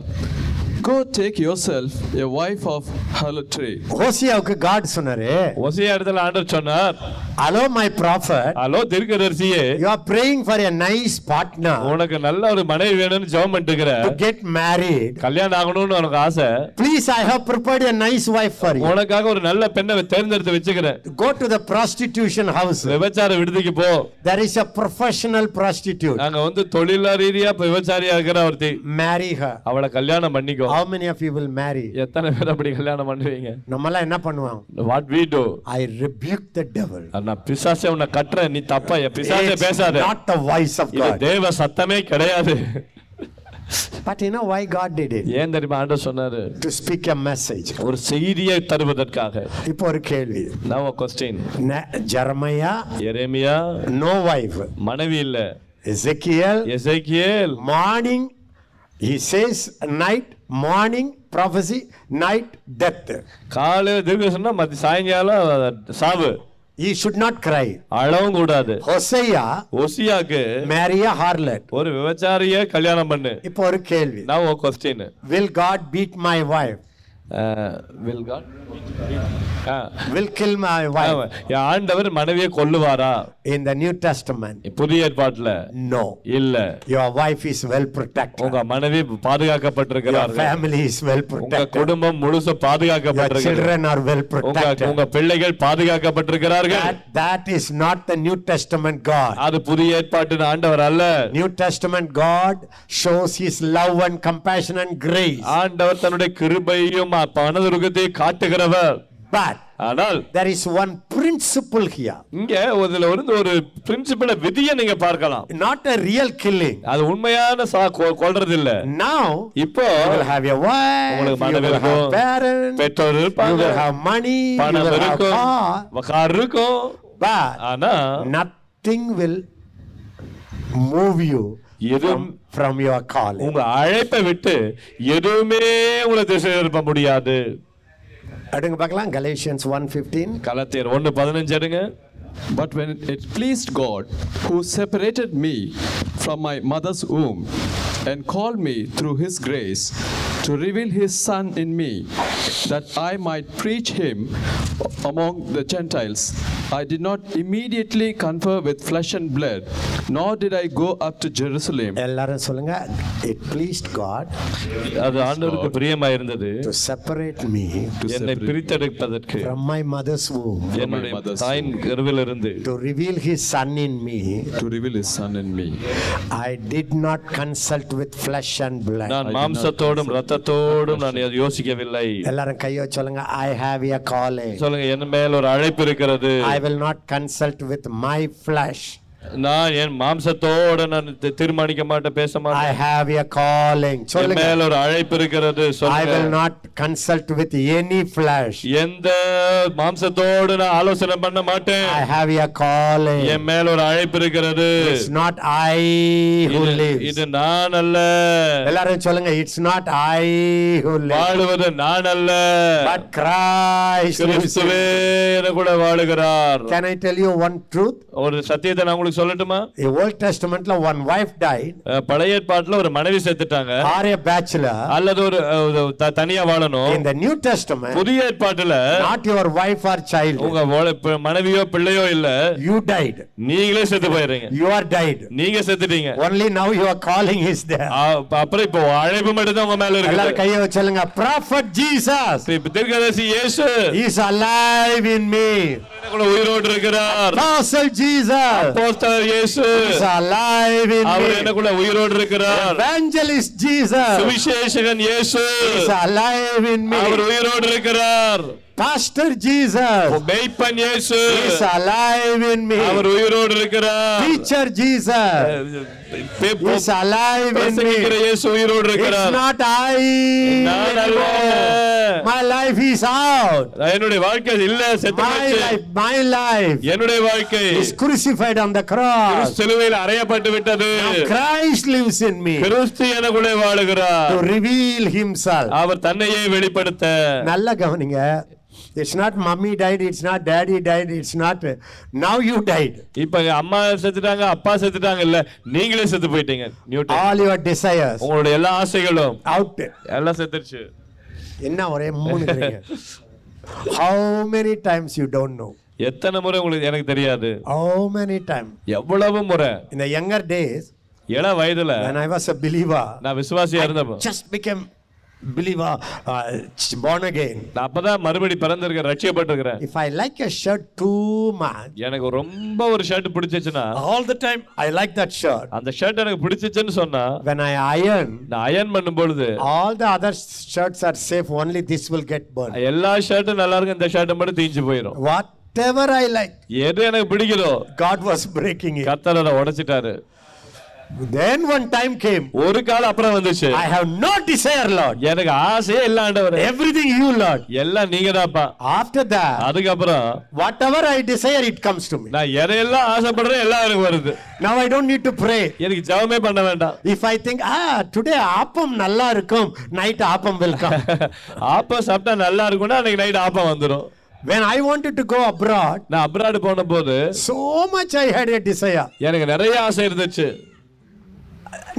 Go take yourself a wife of harlotry. ஹோசியாவுக்கு God சொன்னாரு Hosea இடத்துல ஆண்டவர் சொன்னார் hello my prophet hello தீர்க்கதரிசியே you are praying for a nice partner உனக்கு நல்ல ஒரு மனைவி வேணும்னு ஜெபம் பண்ணிட்டு இருக்கிற டு கெட் மேரிட் கல்யாணம் ஆகணும்னு உனக்கு ஆசை. Please I have prepared a nice wife for you உனக்காக ஒரு நல்ல பெண்ணை தேர்ந்தெடுத்து வச்சுக்கிறேன் go to the prostitution house விபச்சார விடுதிக்கு போ. There is a professional prostitute. நாங்க வந்து தொழிலா ரீதியா விபச்சாரியா இருக்கிற ஒருத்தி. Marry her. அவளை கல்யாணம் பண்ணிக்கோ. How many of you will marry? எத்தனை பேர் அப்படி கல்யாணம் பண்ணுவீங்க? நம்மலாம் என்ன பண்ணுவோம்? What we do? I rebuke the devil. நான் பிசாசே உன்னை கட்டுறேன். நீ தப்பா என் பிசாசே பேசாத. not the voice of இது தேவ சத்தமே கிடையாது. But you know why god did it? ஏன் தெரியுமா? ஆண்டவர் சொன்னாரு to speak a message. ஒரு செய்தியை தருவதற்காக. இப்போ ஒரு கேள்வி. நான் கொஸ்டின் ஜெரமையா? எரேமியா? No wife. மனைவி இல்ல. ezekiel Ezekiel. Morning he says night morning prophecy night death. காலையில தீர்க்க சொன்னா மத்தி சாயங்காலம் சாவு. He should not cry அழவும் கூடாது ஒசியாக்கு marry a harlot ஒரு விபச்சாரிய கல்யாணம் பண்ணு இப்போ ஒரு கேள்வி நான் உன் question will god beat my wife will God will kill my wife என் ஆண்டவர் மனைவியை கொல்லுவாரா in the new testament புதிய ஏற்பாட்டுல no இல்ல your wife is well protected உங்க மனைவி your பாதுகாக்கப்பட்டிருக்கிறார்கள் family is well உங்க protected குடும்பம் முழுசு பாதுகாக்கப்பட்டிருக்கிறது children are well உங்க protected உங்க பிள்ளைகள் பாதுகாக்கப்பட்டிருக்கிறார்கள் that, that is not the new testament god அது புதிய ஏற்பாட்டின் ஆண்டவர் அல்ல new testament god shows his love and compassion and grace ஆண்டவர் தன்னுடைய கிருபையும் மனதுருகத்தையும் காட்டுகிறவர் but ஆனால் there is one principle here இங்க இதுல வந்து ஒரு பிரின்சிபல விதியை நீங்க பார்க்கலாம் not a real killing அது உண்மையான சா கொல்றது இல்ல now இப்போ you will have your wife உங்களுக்கு மனைவி இருக்கும், parents பெற்றோர் you இருப்பாங்க will have money you பணம் will have இருக்கும் car கார் இருக்கும் but ஆனா nothing will move you எதுவும் from, from your calling. உங்க அழைப்பை விட்டு எதுவுமே உங்களை திசை திருப்ப முடியாது அடுங்க பார்க்கலாம் Galatians 1:15 கலத்தியர் ஒண்ணு பதினஞ்சு எடுங்க But when it pleased God, who separated me from my mother's womb and called me through his grace to reveal his Son in me, that I might preach him among the Gentiles, I did not immediately confer with flesh and blood, nor did I go up to Jerusalem எல்லாரும் சொல்லுங்க it pleased God அது ஆண்டவருக்கு பிரியமா இருந்தது to separate me என்னை பிரித்தெடுப்பதற்கு from my mother's womb என்னுடைய mother's தாயின் கருவிலிருந்து to reveal his son in me to reveal his Son in me. I did not consult with flesh and blood. நான் மாம்சத்தோடும் ரத்தத்தோடும் நான் யோசிக்கவில்லை. எல்லாரும் கையோ சொல்லுங்க I have a calling. சொல்லுங்க என் மேல் ஒரு அழைப்பு இருக்கிறது. I will not consult with my flesh. நான் என் மாம்சத்தோட நான் தீர்மானிக்க மாட்டேன் பேச மாட்டேன். have a calling. என் சொல்லுங்க. மேல் ஒரு அழைப்பு இருக்கிறது I will சொல்லுங்க. not consult with any flesh. எந்த மாம்சத்தோடு நான் ஆலோசனை பண்ண மாட்டேன். I have a calling. என் மேல் ஒரு அழைப்பு இருக்கிறது. Not I who இது- lives. இது நான் அல்ல. எல்லாரும் சொல்லுங்க it's not I who lives. வாழுவது நான் அல்ல. In கிறிஸ்துவே என கூட வாழுகிறார். Can I tell you one truth? ஒரு சத்தியத்தை நான் உங்களுக்கு சொல்லட்டுமா? In Old Testamentல one wife died. அஹ், பழைய ஏற்பாட்டுல ஒரு மனைவி செத்துட்டாங்க or a bachelor. அல்லது ஒரு தனியா வாழணும். The New Testament, புதிய ஏற்பாட்டுல not your wife or child. உங்க மனைவியோ பிள்ளையோ இல்ல. You died. நீங்களே செத்து போயிடுறீங்க. You are died. நீங்க செத்துட்டீங்க. Now your calling is there. அ- அப்புறம் இப்போ அழைப்பு மட்டும் தான் உங்க மேல எல்லாரும் இருக்கு கையை வச்சலுங்க Jesus. இப்ப தீர்க்கதரிசி இயேசு. Alive in me. கூட உயிரோடு இருக்கிறார். Apostle அப்போஸ்தலர் இயேசு is alive in அவர் கூட உயிரோடு இருக்கிறார் Evangelist Jesus சுவிசேஷகன் இயேசு is alive in me. அவர் உயிரோடு இருக்கிறார் Pastor Jesus மெய்ப்பன் இயேசு is alive in me. அவர் உயிரோடு இருக்கிறார் Teacher Jesus He's alive in me. It's not I. நான் அல்ல. My life is out. என்னுடைய வாழ்க்கை இல்ல செத்து My போச்சு. life, my life என்னுடைய வாழ்க்கை is crucified on the cross. சிலுவையில் அறையப்பட்டு விட்டது Now Christ lives in me கிறிஸ்து எனக்குள்ளே வாழுகிறார் to reveal himself. அவர் தன்னையே வெளிப்படுத்த நல்ல கவனிங்க it's not mummy died it's not daddy died it's not now you died இப்ப அம்மா செத்துட்டாங்க அப்பா செத்துட்டாங்க இல்ல நீங்களே செத்து போயிட்டீங்க. நியூட்டன் ஆல் யுவர் டிசையர்ஸ் உங்களுடைய எல்லா ஆசைகளும் அவுட் எல்லாம் செத்துருச்சு. என்ன ஒரே மூணு how many times you don't know எத்தனை முறை உங்களுக்கு எனக்கு தெரியாது. ஹவு மெனி டைம் எவ்வளவு முறை? இந்த யங்கர் டேஸ் இள வயதுல when i was a believer நான் விசுவாசியா இருந்தப்போ. just became uh, born again நான் அப்பதான் மறுபடி பிறந்திருக்கேன் ரட்சிக்கப்பட்டிருக்கிறேன் if i like a shirt too much எனக்கு ரொம்ப ஒரு ஷர்ட் பிடிச்சிச்சுன்னா all the time i like that shirt அந்த ஷர்ட் எனக்கு பிடிச்சிச்சுன்னு சொன்னா when i iron நான் அயன் பண்ணும் பொழுது all the other shirts are safe only this will get burned எல்லா ஷர்ட்டும் நல்லா இருக்கும் இந்த ஷர்ட் மட்டும் தீஞ்சு போயிடும் whatever i like எது எனக்கு பிடிக்குதோ god was breaking it கத்தர் அதை உடைச்சிட்டாரு then one time came ஒரு காலம் அப்புறம் வந்துச்சு i have no desire lord எனக்கு ஆசையே இல்ல ஆண்டவர் everything you lord எல்லாம் நீங்க தான்ப்பா after that அதுக்கப்புறம் whatever i desire it comes to me நான் எதையெல்லாம் ஆசைப்படுறேன் எல்லாம் எனக்கு வருது now i don't need to pray எனக்கு ஜெபமே பண்ண வேண்டாம் if i think ah today appam நல்லா இருக்கும் night appam will come appam சாப்பிட்டா நல்லா இருக்கும்னா அன்னைக்கு நைட் ஆப்பம் வந்துடும் when i wanted to go abroad நான் அப்ராடு போன போது so much i had a desire எனக்கு நிறைய ஆசை இருந்துச்சு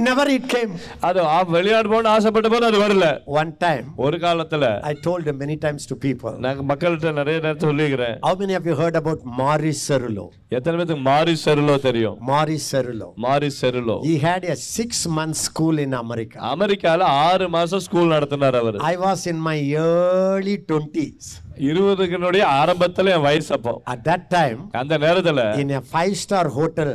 never it came அது வெளிநாடு போன ஆசைப்பட்ட போது அது வரல one time ஒரு காலத்துல i told many times to people நாங்க மக்கள்கிட்ட நிறைய நேரத்தை சொல்லிக்கிறேன் how many of you heard about Maurice Cerullo எத்தனை பேருக்கு மாரி செருலோ தெரியும் Maurice Cerullo மாரி செருலோ he had a 6 month school in America அமெரிக்கால ஆறு மாசம் ஸ்கூல் நடத்தினார் அவர் i was in my early 20s இருபதுக்குனுடைய ஆரம்பத்துல என் வயசு அப்போ at that time அந்த நேரத்துல in a five star hotel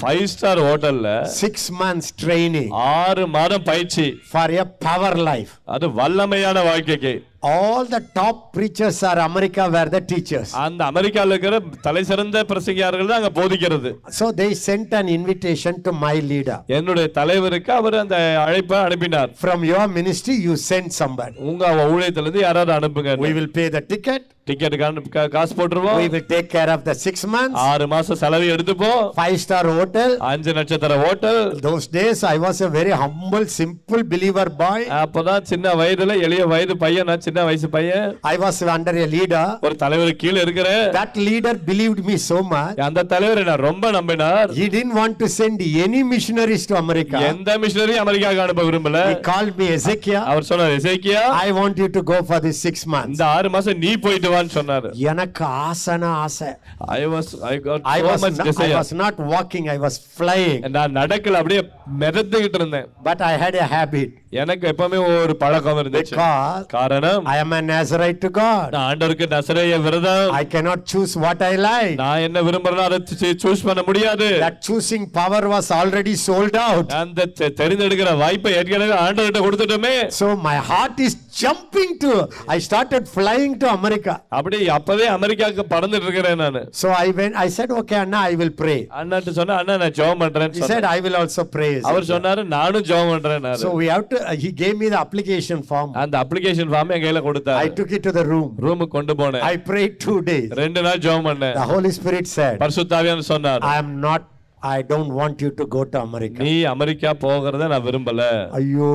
five star ஹோட்டல்ல 6 months training. ஆறு மாதம் பயிற்சி. For a power life. அது வல்லமையான வாழ்க்கைக்கு. All the top preachers are America were the teachers அந்த அமெரிக்கால இருக்கிற தலை சிறந்த பிரசங்கியார்கள் தான் அங்க போதிக்கிறது so they sent an invitation to my leader என்னுடைய தலைவருக்கு அவர் அந்த அழைப்பை அனுப்பினார் from your ministry you send somebody உங்க ஊழியத்துல இருந்து யாராவது அனுப்புங்க we will pay the ticket டிக்கெட்டுக்கு காசு போட்டுருவோம் we will take care of the 6 months ஆறு மாசம் செலவு எடுத்துப்போம் five star hotel அஞ்சு நட்சத்திர hotel those days i was a very humble simple believer boy அப்பதான் சின்ன வயதுல எளிய வயது பையன் சின்ன வயசு பையன் i was under a leader ஒரு தலைவர் கீழே இருக்கிறேன் that leader believed me so much அந்த தலைவர் என்ன ரொம்ப நம்பினார் he didn't want to send any missionaries to america எந்த மிஷனரி அமெரிக்காவுக்கு அனுப்ப விரும்பல he called me ezekiel அவர் சொன்னார் எசேக்கியா i want you to go for this 6 months இந்த ஆறு மாசம் நீ போயிட்டு வான்னு சொன்னாரு எனக்கு ஆசைனா ஆசை I was I got not, I desire was not walking, I was flying. நான் நடக்கல அப்படியே மிதந்துகிட்டு இருந்தேன் But I had a habit எனக்கு எப்பவுமே ஒரு பழக்கம் இருந்துச்சு because காரணம் I am a Nazarite to God. நான் ஆண்டவருக்கு நசரேய விரதம் I cannot choose what I like. நான் என்ன விரும்புறேனோ அதை சூஸ் பண்ண முடியாது That choosing power was already sold out. அந்த தெ- தெரிந்தெடுக்கிற வாய்ப்பை ஏற்கனவே ஆண்டவர்கிட்ட கொடுத்துட்டோமே So my heart is jumping to, I started flying to America. அப்படி அப்பவே அமெரிக்காவுக்கு பறந்துட்டு இருக்கிறேன் நானு So I went, I said, okay, Anna, I will pray. அண்ணாட்டு சொன்னா அண்ணா நான் ஜெபம் He said, சொன்னேன். I will also pray. அவர் சொன்னாரு நானும் ஜெபம் பண்றேன் So we have to, he gave me the application form. அந்த அப்ளிகேஷன் ஃபார்ம் என் கையில I கொடுத்தாரு took it to the room. ரூமுக்கு கொண்டு போனேன் I prayed two days. ரெண்டு நாள் ஜெபம் பண்ணேன் The Holy Spirit said, பரிசுத்தாவியான் சொன்னார் I am not, I don't want you to go to America. நீ அமெரிக்கா போகிறத நான் விரும்பல ஐயோ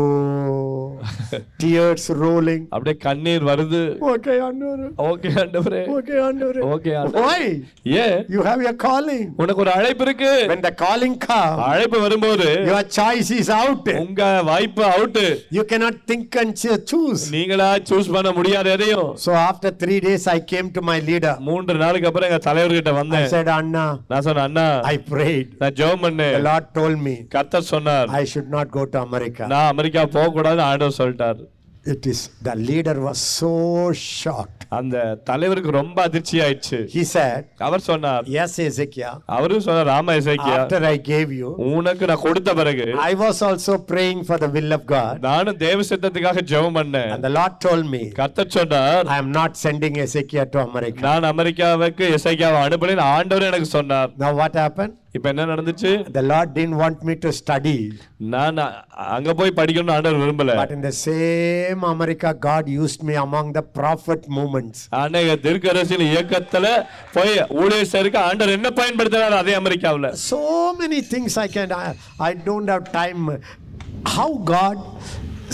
tears rolling அப்படியே கண்ணீர் வருது okay ஆண்டவரே ஓகே ஆண்டவரே okay ஆண்டவரே ஓகே ஆண்டவரே why ஏன் you have your calling உனக்கு ஒரு அழைப்பு இருக்கு when the calling comes அழைப்பு வரும்போது your choice is out உங்க வாய்ப்பு out you cannot think and cho- choose நீங்களா சூஸ் பண்ண முடியாத எதையும் so after 3 days i came to my leader மூன்று நாளுக்கு அப்புறம் எங்க தலைவர்கிட்ட i வந்தேன் said anna நான் சொன்னேன் அண்ணா i prayed நான் ஜெபம் the பண்ணேன் lord told me கர்த்தர் சொன்னார் i should not go to america நான் அமெரிக்கா போக கூடாது ஆண்டவர் சொல்லிட்டார் it is the leader was so shocked அந்த தலைவருக்கு ரொம்ப அதிர்ச்சி ஆயிடுச்சு he said அவர் சொன்னார் yes ezekiel அவரும் சொன்னார் Rama இசைக்கியா after i gave you உனக்கு நான் கொடுத்த பிறகு i was also praying for the will of god நானும் தேவ சித்தத்துக்காக ஜெபம் பண்ணேன் the Lord told me, கர்த்தர் சொன்னார் I am not sending Ezekiel to America. நான் அமெரிக்காவுக்கு இசைக்காவை அனுப்புனேன் ஆண்டவர் எனக்கு சொன்னார் Now what happened? இப்ப என்ன நடந்துச்சு The Lord didn't want me to study. நான் அங்க போய் படிக்கணும்னு ஆண்டவர் விரும்பல But in the same America, God used me among the prophet movements. அநேக திருக்கரசின் இயக்கத்துல போய் ஊழியர்களுக்கு ஆண்டவர் என்ன பயன்படுத்தினார் அதே அமெரிக்காவுல So many things I can, I, I don't have time. How God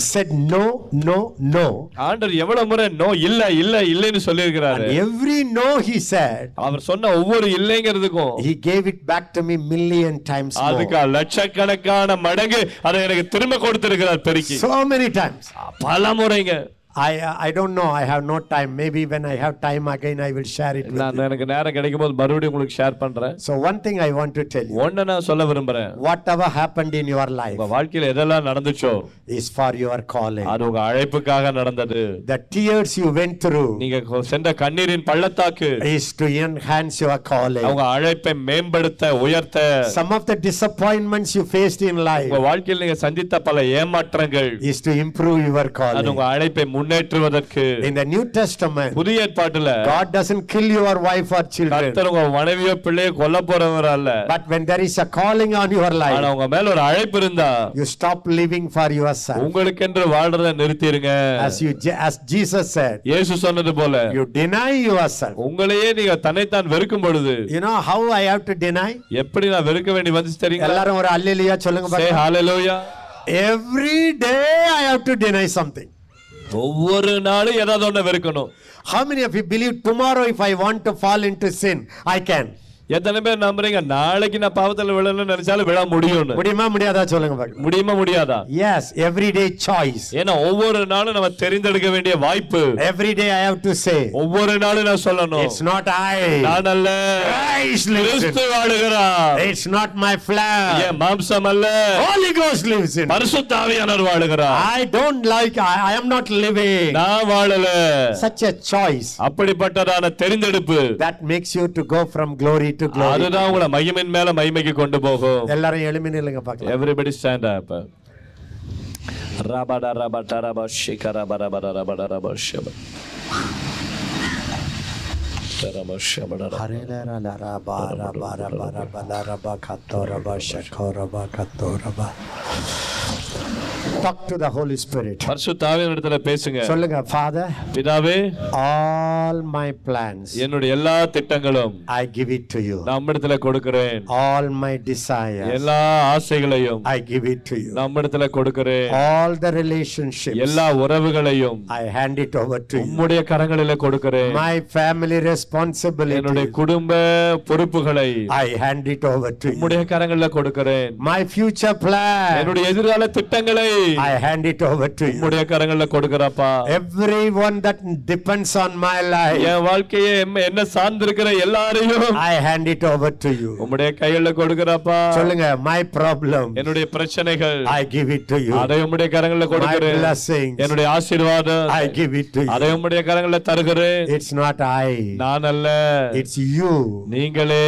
said no, no, no. ஆண்டவர் எவ்வளவு முறை நோ இல்ல இல்ல இல்லைன்னு சொல்லியிருக்கிறாரு every no he said, அவர் சொன்ன ஒவ்வொரு இல்லைங்கிறதுக்கும் he gave it back to me million times more. அதுக்கு லட்சக்கணக்கான மடங்கு அதை எனக்கு திரும்ப கொடுத்திருக்கிறார் பெருக்கி So many times. பல முறைங்க I, I don't know. I have no time. Maybe when I have time again, I will share it with நான் you. எனக்கு நேரம் கிடைக்கும் போது மறுபடியும் உங்களுக்கு ஷேர் பண்றேன் So one thing I want to tell you, ஒண்ணு நான் சொல்ல விரும்புறேன் whatever happened in your life உங்க வாழ்க்கையில எதெல்லாம் நடந்துச்சோ is for your calling. அது உங்க அழைப்புக்காக நடந்தது The tears you went through நீங்க சென்ற கண்ணீரின் பள்ளத்தாக்கு is to enhance your calling. அவங்க அழைப்பை மேம்படுத்த உயர்த்த Some of the disappointments you faced in life உங்க வாழ்க்கையில் நீங்க சந்தித்த பல ஏமாற்றங்கள் is to improve your அது calling. உங்க அழைப்பை முன்னேற்றுவதற்கு In the New Testament, புதிய ஏற்பாட்டுல God doesn't kill your wife or children. கர்த்தர் உங்க மனைவியோ பிள்ளையோ கொல்ல போறவர் அல்ல But when there is a calling on your ஆனா life, உங்க மேல ஒரு அழைப்பு இருந்தா you stop living for yourself. உங்களுக்கென்று வாழ்றத நிறுத்திருங்க As you as Jesus said, இயேசு சொன்னது போல you deny yourself. உங்களையே நீங்க தன்னைத்தான் வெறுக்கும் பொழுது You know how I have to deny? எப்படி நான் வெறுக்க வேண்டி வந்துச்சு தெரியுங்களா எல்லாரும் ஒரு அல்லேலியா சொல்லுங்க Say பாக்கலாம். hallelujah. Every day I have to deny something. ஒவ்வொரு நாளும் ஏதாவது ஒன்று வெறுக்கணும் How many of you believe tomorrow if I want to fall into sin, I can? எத்தனை பேர் நம்புறீங்க? நாளைக்கு நான் பாவத்துல விழணும்னு நினைச்சாலும் விழ முடியும்னு. முடியுமா முடியாதா சொல்லுங்க. முடியுமா முடியாதா? Yes, everyday choice. ஏன்னா ஒவ்வொரு நாளும் நம்ம தெரிந்தெடுக்க வேண்டிய வாய்ப்பு. Day I have to say, ஒவ்வொரு நாளும் நான் சொல்லணும். it's not I. நான் அல்ல. கிறிஸ்து வாழுகிறார். It's not my flesh. என் மாம்சம் அல்ல. Holy Ghost lives in me. பரிசுத்தாவியானவர் வாழுகிறார். Don't like, I, I am not living. நான் வாழல. Such a choice. அப்படிப்பட்டதான தெரிந்தெடுப்பு. That makes you to go from glory to glory. அதுதான் உங்களை மகிமின் மேல மகிமைக்கு கொண்டு போகும். எல்லாரும் எழுமி நில்லுங்க பார்க்கலாம். எவ்ரிபடி ஸ்டாண்ட் அப் ரபட ரபட ரப ஷிக ரப ரபட ரபட ரப ஷப Hare la. Talk to the Holy Spirit. பேசுங்க சொல்லுங்க ஃபாதர் பிதாவே ஆல் மை பிளான்ஸ் என்னுடைய எல்லா திட்டங்களும் I give it to you நம்ம இடத்துல கொடுக்கிறேன் ஆல் மை டிசையர் எல்லா ஆசைகளையும் I give it to you நம்ம இடத்துல கொடுக்கிறேன் ஆல் தி ரிலேஷன்ஷிப் எல்லா உறவுகளையும் I hand it over to உம்முடைய கரங்களிலே கொடுக்கிறேன் மை ஃபேமிலி ரெஸ் responsibility என்னுடைய குடும்ப பொறுப்புகளை I hand it over to you. உம்முடைய கரங்களில கொடுக்கிறேன். My future plan. என்னுடைய எதிர்கால திட்டங்களை I hand it over to you. உம்முடைய கரங்களில கொடுக்கிறப்பா Everyone that depends on my life, என் வாழ்க்கையை என்ன சார்ந்திருக்கிற எல்லாரையும் I hand it over to you. உம்முடைய கைகளில கொடுக்கிறப்பா சொல்லுங்க my problem, என்னுடைய பிரச்சனைகள் I give it to you. அதை உம்முடைய கரங்களில கொடுக்கிறேன். என்னுடைய ஆசீர்வாதம் I give it to you. அதை உம்முடைய கரங்களில தருகிறேன். It's not I, நான் அல்ல it's you. நீங்களே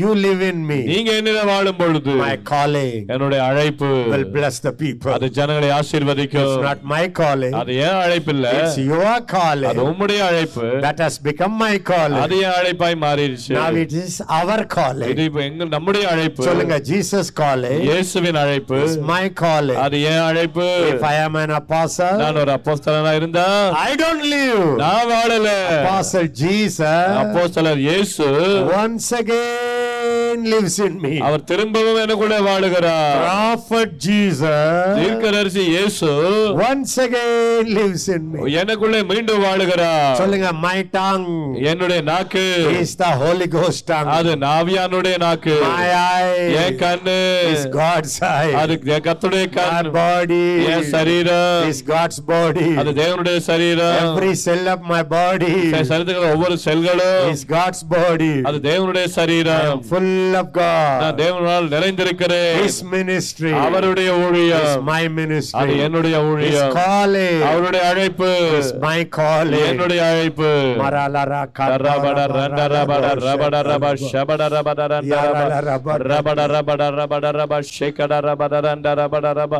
you live in me, நீங்க என்னில வாழும் பொழுது my calling என்னுடைய அழைப்பு will bless the people. அது ஜனங்களை It's ஆசீர்வதிக்கும் not my calling, அது ஏன் அழைப்பு இல்ல it's your அது calling உம்முடைய அழைப்பு that has become my calling. அது ஏன் அழைப்பாய் மாறிடுச்சு Now it is our calling. இது இப்ப எங்க நம்முடைய அழைப்பு சொல்லுங்க Jesus calling இயேசுவின் அழைப்பு is my calling. அது ஏன் அழைப்பு If I am an apostle, நான் ஒரு அப்போஸ்தலனா இருந்தா I don't live. நான் வாழல Apostle Jesus அப்போஸ்தலர் இயேசு once again. Lives in me. அவர் திரும்பவும் எனக்குள்ள வாழுகிறார் Prophet Jesus தீர்க்கதரிசி இயேசு once again lives in me. எனக்குள்ளே மீண்டும் வாழுகிறார் சொல்லுங்க my tongue என்னுடைய நாக்கு is the Holy Ghost tongue. அது நாவியானுடைய நாக்கு My என் eye கண்ணு is God's eye. அது என் கர்த்தருடைய My கண் body என் சரீரம் is God's body. அது தேவனுடைய சரீரம் Every cell of my body என் சரீரத்துக்கு ஒவ்வொரு செல்களும் is God's body. அது தேவனுடைய சரீரம் am full of நான் God. தேவனால் நிறைந்திருக்கிறேன் His ministry அவருடைய is ஊழியம் my அது ministry. என்னுடைய His ஊழியம் calling அவருடைய அழைப்பு is my calling. என்னுடைய அழைப்பு Maralara ரபட ரண்ட ரபட ரபட ரப ஷபட ரபட ரண்ட ரப ரபட ரபட ரபட ரப ஷேகட ரபட ரண்ட ரபட ரப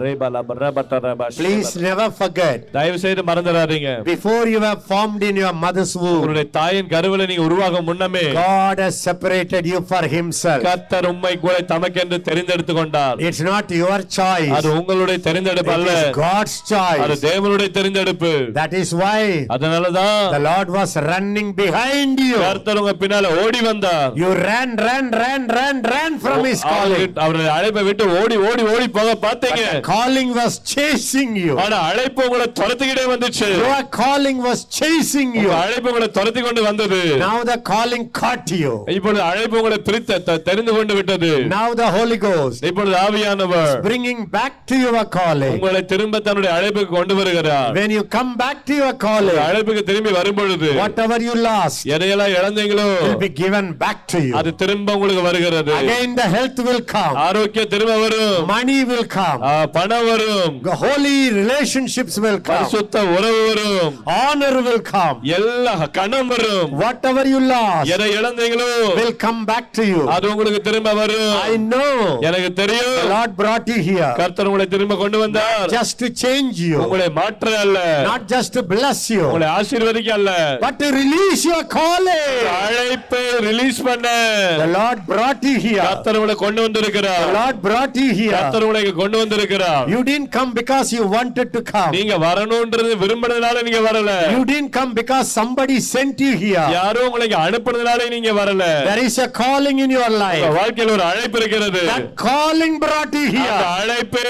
ரேபல ரபட ரப Please never forget, தயவு செய்து மறந்துடாதீங்க before you were formed in your mother's womb, உங்களுடைய தாயின் கருவில நீங்க உருவாகும் முன்னமே God has separated you for Himself. கர்த்தர் உம்மை கூட தமக்கென்று தெரிந்தெடுத்து கொண்டார் It's not your choice, அது உங்களுடைய தெரிந்தெடுப்பு it அல்ல is God's அது. தேவனுடைய தெரிந்தெடுப்பு That is why அதனாலதான் the Lord was running behind you. கர்த்தர் உங்க பின்னால ஓடி வந்தார் You ran, ran, ran, ran, ran from His calling. அவரு- அழைப்பை விட்டு ஓடி ஓடி ஓடி போக பார்த்தீங்க The calling was chasing you. ஆனா அழைப்பு உங்களை துரத்திக்கிட்டே வந்துச்சு Your calling was chasing உங்க you. அழைப்பு உங்களை துரத்தி கொண்டு வந்தது Now the calling caught you. இப்பொழுது அழைப்பு உங்களை த- தெரிந்து கொண்டு விட்டது Now the Holy Ghost இப்பொழுது ஆவியானவர் bringing back to your calling. உங்களை திரும்ப தன்னுடைய அழைப்புக்கு கொண்டு வருகிறார் When you come back to your calling, அழைப்புக்கு திரும்பி வரும் பொழுது whatever you lost எதையெல்லாம் இழந்தீங்களோ will be given back to you. அது திரும்ப உங்களுக்கு வருகிறது Again, the health will come, ஆரோக்கியம் திரும்ப வரும் money will come, பணம் வரும் the holy relationships will come, பரிசுத்த உறவு வரும் honor will come. எல்லா கணம் வரும் Whatever you lost எதை இழந்தீங்களோ will come back to you. அது உங்களுக்கு திரும்ப வரும் I know எனக்கு தெரியும் the Lord brought you here கர்த்தர் உங்களை திரும்ப கொண்டு வந்தார் just to change you, உங்களை மாற்ற அல்ல not just to bless you, உங்களை ஆசீர்வதிக்க அல்ல but to release your calling. அழைப்பை ரிலீஸ் பண்ண The Lord brought you here. கர்த்தர் உங்களை கொண்டு வந்திருக்கிறார் The Lord brought you here. கர்த்தர் உங்களை கொண்டு வந்திருக்கிறார் You didn't come because you wanted to come. நீங்க வரணும்ன்றது விரும்பினதுனால நீங்க வரல You didn't come because somebody sent you here. யாரோ உங்களை இங்க அனுப்புனதுனால நீங்க வரல There is a calling in your life. வாழ்க்கையில் ஒரு அழைப்பு இருக்கிறது That calling brought you அந்த here. அழைப்பே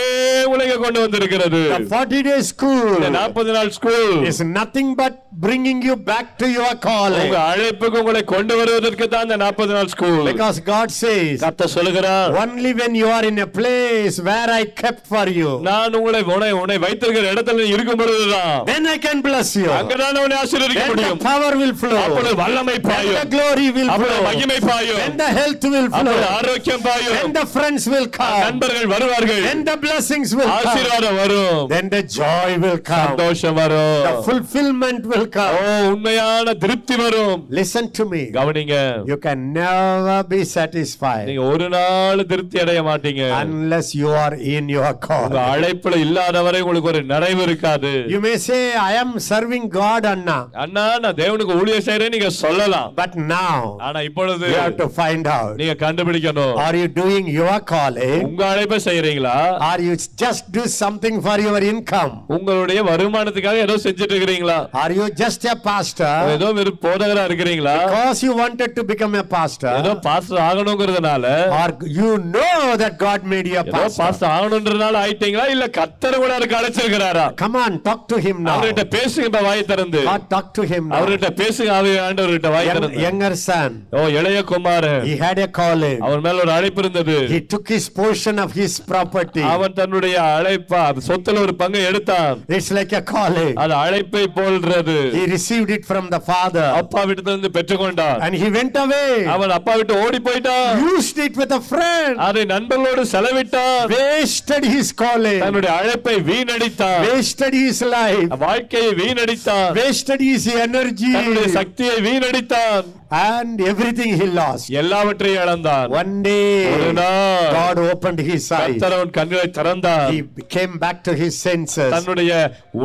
உங்களை இங்க கொண்டு வந்திருக்கிறது The 40 day school இந்த நாற்பது நாள் school is nothing but bringing you back to your calling. உங்க அழைப்புக்கு உங்களை கொண்டு வருவதற்கு தான் இந்த நாற்பது நாள் ஸ்கூல் Because God says, கத்த சொல்லுகிறார் only when you are in a place where I kept for you, நான் உங்களை உன்னை உன்னை வைத்திருக்கிற இடத்துல நீ இருக்கும் பொழுதுதான் then I can bless you. அங்கதான் உன்னை ஆசீர்வதிக்க Then the முடியும் power will flow. அப்பொழுது வல்லமை Then the பாயும் glory will அப்பொழுது flow. மகிமை பாயும் Then the health will அப்பொழுது flow. ஆரோக்கியம் பாயும் Then the friends will come. நண்பர்கள் வருவார்கள் Then the blessings will come. ஆசீர்வாதம் வரும் Then the joy will come. சந்தோஷம் The வரும் fulfillment will come. உண்மையான திருப்தி வரும் Listen to me. கவனிங்க You can never be satisfied நீங்க ஒரு நாள் திருப்தி அடைய மாட்டீங்க unless you are in your உங்க call. அழைப்புல இல்லாதவரை உங்களுக்கு ஒரு நிறைவு இருக்காது You may say, I am serving God, Anna. அண்ணா நான் தேவனுக்கு ஊழியம் செய்யறேன் நீங்க சொல்லலாம் But now, ஆனா இப்பொழுது you have to find out. நீங்க கண்டுபிடிக்கணும் Are you doing your calling? உங்க அழைப்பை செய்யறீங்களா Or you just do something for your income? உங்களுடைய வருமானத்துக்காக ஏதோ செஞ்சுட்டு இருக்கிறீங்களா Are you just a pastor ஏதோ வெறும் போதகரா இருக்கிறீங்களா because you wanted to become a ஏதோ pastor? பாஸ்டர் ஆகணுங்கிறதுனால Or you know that God made you a ஏதோ pastor? பாஸ்டர் ஆகணுன்றதுனால ஆயிட்டீங்களா இல்ல கத்தர் கூட அதுக்கு அழைச்சிருக்கிறாரா Come on, talk to him now. அவர்கிட்ட பேசுங்க இப்ப வாய் திறந்து God, talk to him now. அவர்கிட்ட பேசுங்க ஆவி ஆண்டவர்கிட்ட வாய் திறந்து younger son, ஓ இளைய குமாரன் he had a calling. அவர் மேல ஒரு அழைப்பு இருந்தது He took his portion of his property. அவன் தன்னுடைய அழைப்பா சொத்துல ஒரு பங்கை எடுத்தான் It's like a calling. அது அழைப்பை போல்றது He received it from the father அப்பா விட்டு இருந்து பெற்றுக்கொண்டான் and he went away. அவன் அப்பா விட்டு ஓடி போயிட்டான் Used it with a friend. அதை நண்பர்களோடு செலவிட்டான் Wasted his calling. தன்னுடைய அழைப்பை வீணடித்தான் Wasted his life. வாழ்க்கையை வீணடித்தான் Wasted his energy. தன்னுடைய சக்தியை வீணடித்தான் And everything he lost. எல்லாவற்றையும் இழந்தான் One day, ஒரு நாள் God opened his eyes. கர்த்தர் அவன் கண்களை திறந்தான் He came back to his senses. தன்னுடைய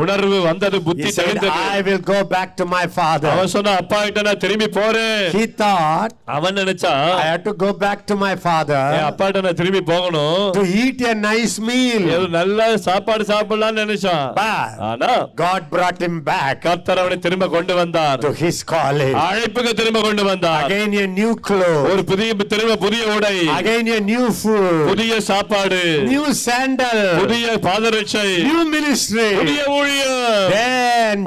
உணர்வு வந்தது He புத்தி said, தெளிந்தது I will go back to my father. அவன் சொன்ன அப்பா கிட்ட நான் திரும்பி போறேன் He thought, அவன் நினைச்சான் I have to go back to my father என் அப்பா கிட்ட நான் திரும்பி போகணும் to eat a nice meal. ஏதோ நல்ல சாப்பாடு சாப்பிடலாம்னு நினைச்சான் ஆனா God brought him back கர்த்தர் அவனை திரும்ப கொண்டு வந்தார் to his calling. அழைப்புக்கு திரும்ப கொண்டு வந்தார் Again a new clothes. ஒரு புதிய திரும்ப புதிய உடை Again a new food. புதிய சாப்பாடு New sandal. புதிய பாதரட்சை New ministry. புதிய ஊழியம் Then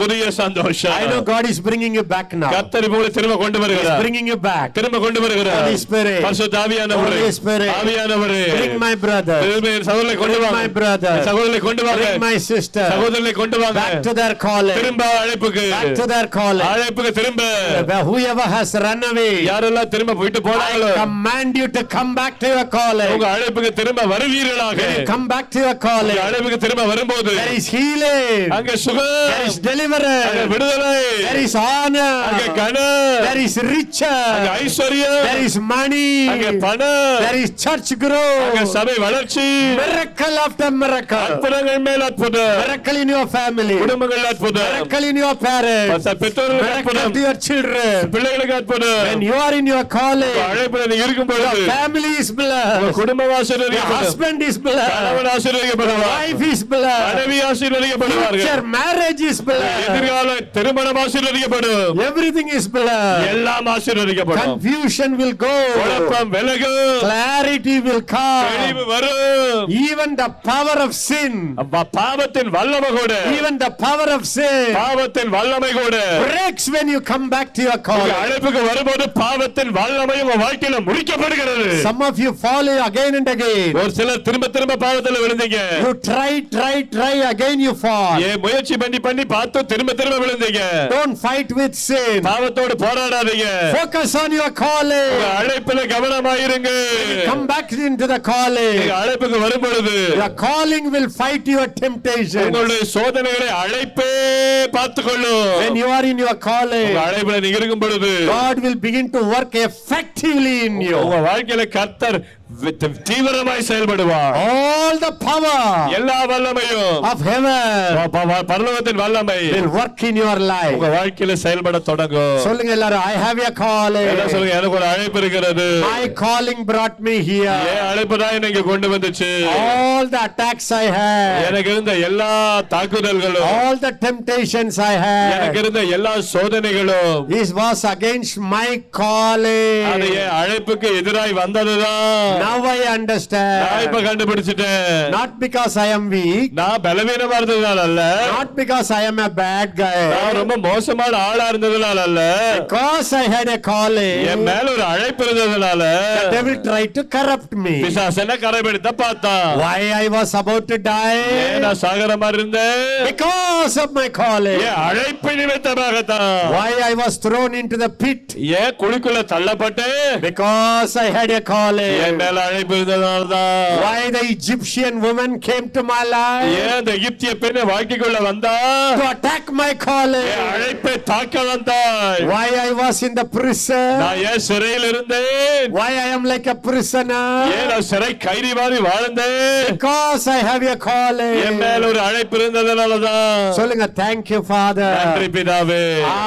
புதிய I know சந்தோஷம் God is bringing you back now. கர்த்தர் இப்பொழுது திரும்ப கொண்டு வருகிறார் bringing you back. திரும்ப கொண்டு வருகிறார் Holy Spirit. பரிசுத்த ஆவியானவரே Holy Spirit. ஆவியானவரே Bring my brother. திரும்ப என் சகோதரனை கொண்டு வாங்க my brother. என் சகோதரனை கொண்டு வாங்க Bring my sister. சகோதரனை கொண்டு வாங்க Back to their calling. திரும்ப அழைப்புக்கு Back to their calling. அழைப்புக்கு திரும்ப Whoever has run away, யாரெல்லாம் திரும்ப போயிட்டு போனாங்களோ I command you to come back to your calling. உங்க அழைப்புக்கு திரும்ப வருவீர்களாக come back to your calling, உங்க அழைப்புக்கு திரும்ப வரும்போது there is healing, அங்க there சுகம் is deliverance. விடுதலை There is அங்க honor. கனம் There is அங்க riches. ஐஸ்வர்யம் There is money. அங்க பணம் There is church அங்க growth. சபை வளர்ச்சி Miracle after miracle. அற்புதங்கள் மேல் அற்புதம் Miracle in your family. குடும்பங்கள் அற்புதம் Miracle in your parents. பெற்றோர்களுக்கு Miracle அற்புதம் to your children. பிள்ளைகளுக்கு When அற்புதம் you are in your calling, அழைப்புல நீ இருக்கும் பொழுது family is உங்க blessed. குடும்பம் Your ஆசீர்வதிக்கப்படும் husband is blessed. கணவன் ஆசீர்வதிக்கப்படுவார் Wife is blessed. மனைவி ஆசீர்வதிக்கப்படுவார்கள் Future marriage is blessed. எதிர்கால திருமணம் ஆசீர்வதிக்கப்படும் Everything is blessed. எல்லாம் ஆசீர்வதிக்கப்படும் Confusion will go. குழப்பம் விலகும் Clarity will தெளிவு come. வரும் Even the power of sin. அப்ப பாவத்தின் வல்லமை கூட Even the power of sin பாவத்தின் வல்லமை கூட breaks when you come back to your calling. அழைப்புக்கு வரும்போது பாவத்தின் வல்லமை உங்க வாழ்க்கையில முடிக்கப்படுகிறது Some of you fall again and again. ஒரு சிலர் திரும்ப திரும்ப பாவத்துல விழுந்தீங்க You try, try, try, again you fall. ஏன் முயற்சி பண்ணி பண்ணி பார்த்து திரும்ப திரும்ப விழுந்தீங்க Don't fight with sin. பாவத்தோடு போராடாதீங்க on your calling. உங்க அழைப்புல கவனமாயிருங்க back into the calling. நீங்க அழைப்புக்கு வரும் பொழுது Your calling will fight your temptation. உங்களுடைய சோதனைகளை அழைப்பே பார்த்து கொள்ளும் When you are in your calling, அழைப்புல நீங்க இருக்கும் பொழுது God will begin to work effectively in you. உங்க வாழ்க்கையில கர்த்தர் வி- தீவிரமாய் செயல்படுவார் All the power எல்லா வல்லமையும் of heaven பரலோகத்தின் வல்லமை will work in your life. உங்க வாழ்க்கையில செயல்பட தொடங்கும் சொல்லுங்க எல்லாரும் I have a என்ன calling. சொல்லுங்க எனக்கு ஒரு அழைப்பு இருக்கிறது My calling brought me here. அழைப்பு தான் என்னை இங்க கொண்டு வந்துச்சு All the attacks I had, எனக்கு இருந்த எல்லா தாக்குதல்களும் all the temptations I எனக்கு had, இருந்த எல்லா சோதனைகளும் this was against my calling. அது அழைப்புக்கு எதிராய் வந்ததுதான் Now I நான் understand. இப்ப கண்டுபிடிச்சிட்டேன் Not because I am weak, நான் பலவீனமா இருந்ததுனால அல்ல not because I am a bad guy, நான் ரொம்ப மோசமான ஆளா இருந்ததுனால அல்ல because I had a calling. என் மேல ஒரு அழைப்பு இருந்ததுனால The devil tried to corrupt me. பிசாசன கரைபெடுத்த பார்த்தான் Why I was about to die? நான் சாகர மாதிரி இருந்தேன் Because of my calling. என் அழைப்பு நிமித்தமாகத்தான் Why I was thrown into the pit? ஏன் குழிக்குள்ள தள்ளப்பட்டேன் Because I had a calling. மேல அழைப்பு இருந்ததுனாலதான் Why the Egyptian woman came to my life ஏன் அந்த எகிப்திய பெண்ணை வாழ்க்கைக்குள்ள வந்தா to attack my calling. என் அழைப்பை தாக்க வந்தாய் Why I was in the prison. நான் ஏன் சிறையில் இருந்தேன் Why I am like a prisoner. ஏன் நான் சிறை கைதி மாதிரி வாழ்ந்தேன் Because I have a N calling. மேல ஒரு அழைப்பு இருந்ததுனாலதான் சொல்லுங்க thank you father. நன்றி பிதாவே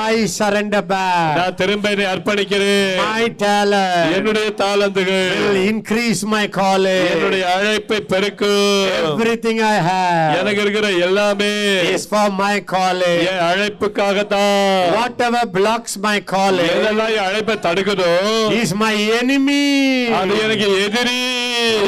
I surrender back. நான் திரும்ப என்னை அர்ப்பணிக்கிறேன் My talent என்னுடைய தாளந்துகள் will increase my calling. என்னுடைய அழைப்பை பெருக்கும் Everything I have எனக்கு இருக்கிற எல்லாமே is for my calling. N அழைப்புக்காகத்தான் Whatever blocks my calling எதெல்லாம் என் அழைப்பை தடுக்குதோ is my enemy. அது எனக்கு எதிரி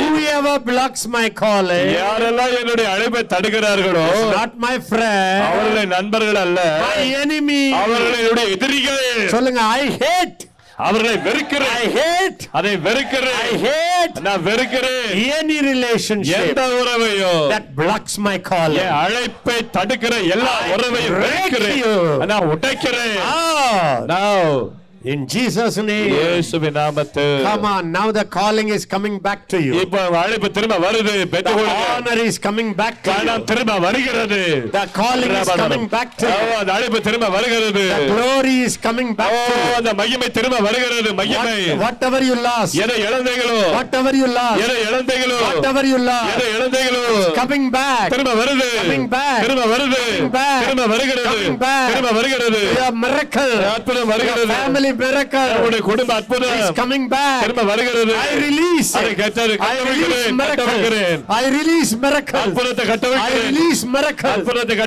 Whoever blocks my calling is யாரெல்லாம் என்னுடைய அழைப்பை தடுக்கிறார்களோ not my friend, அவர்களை நண்பர்கள் அல்ல my enemy. அவர்களை என்னுடைய எதிரிகள் சொல்லுங்க I hate, அவர்களை வெறுக்கிறேன். I hate, அதை வெறுக்கிறேன். I hate. நான் வெறுக்கிறேன். Any relationship எந்த உறவையும் that blocks my calling. என் அழைப்பை தடுக்கிற எல்லா உறவையும் வெறுக்கிறேன். நான் உடைக்கிறேன். Ah, Now, in Jesus' name. இயேசுவின் நாமத்து Come on, now the calling is coming back to you. இப்ப அழைப்பு திரும்ப வருது The பெற்றுக்கொள்ளுங்க honor is coming back to you. திரும்ப வருகிறது The calling is coming back to you. அந்த அழைப்பு திரும்ப வருகிறது The glory is coming back to you. அந்த மகிமை திரும்ப வருகிறது மகிமை What- whatever you lost, எதை இழந்தீங்களோ whatever you lost, எதை இழந்தீங்களோ whatever you எதை lost, இழந்தீங்களோ coming back. திரும்ப வருது Coming back. திரும்ப வருது Coming back. திரும்ப வருகிறது Coming back. திரும்ப வருகிறது Your miracle, அற்புதம் வருகிறது family miracle உங்களுடைய குடும்ப is அற்புதம் coming back. திரும்ப வருகிறது I release அதை release கட்டவிக்கிறேன். கட்டவிக்கிறேன் I release miracle. அற்புதத்தை I கட்டவிக்கிறேன் release miracle. அற்புதத்தை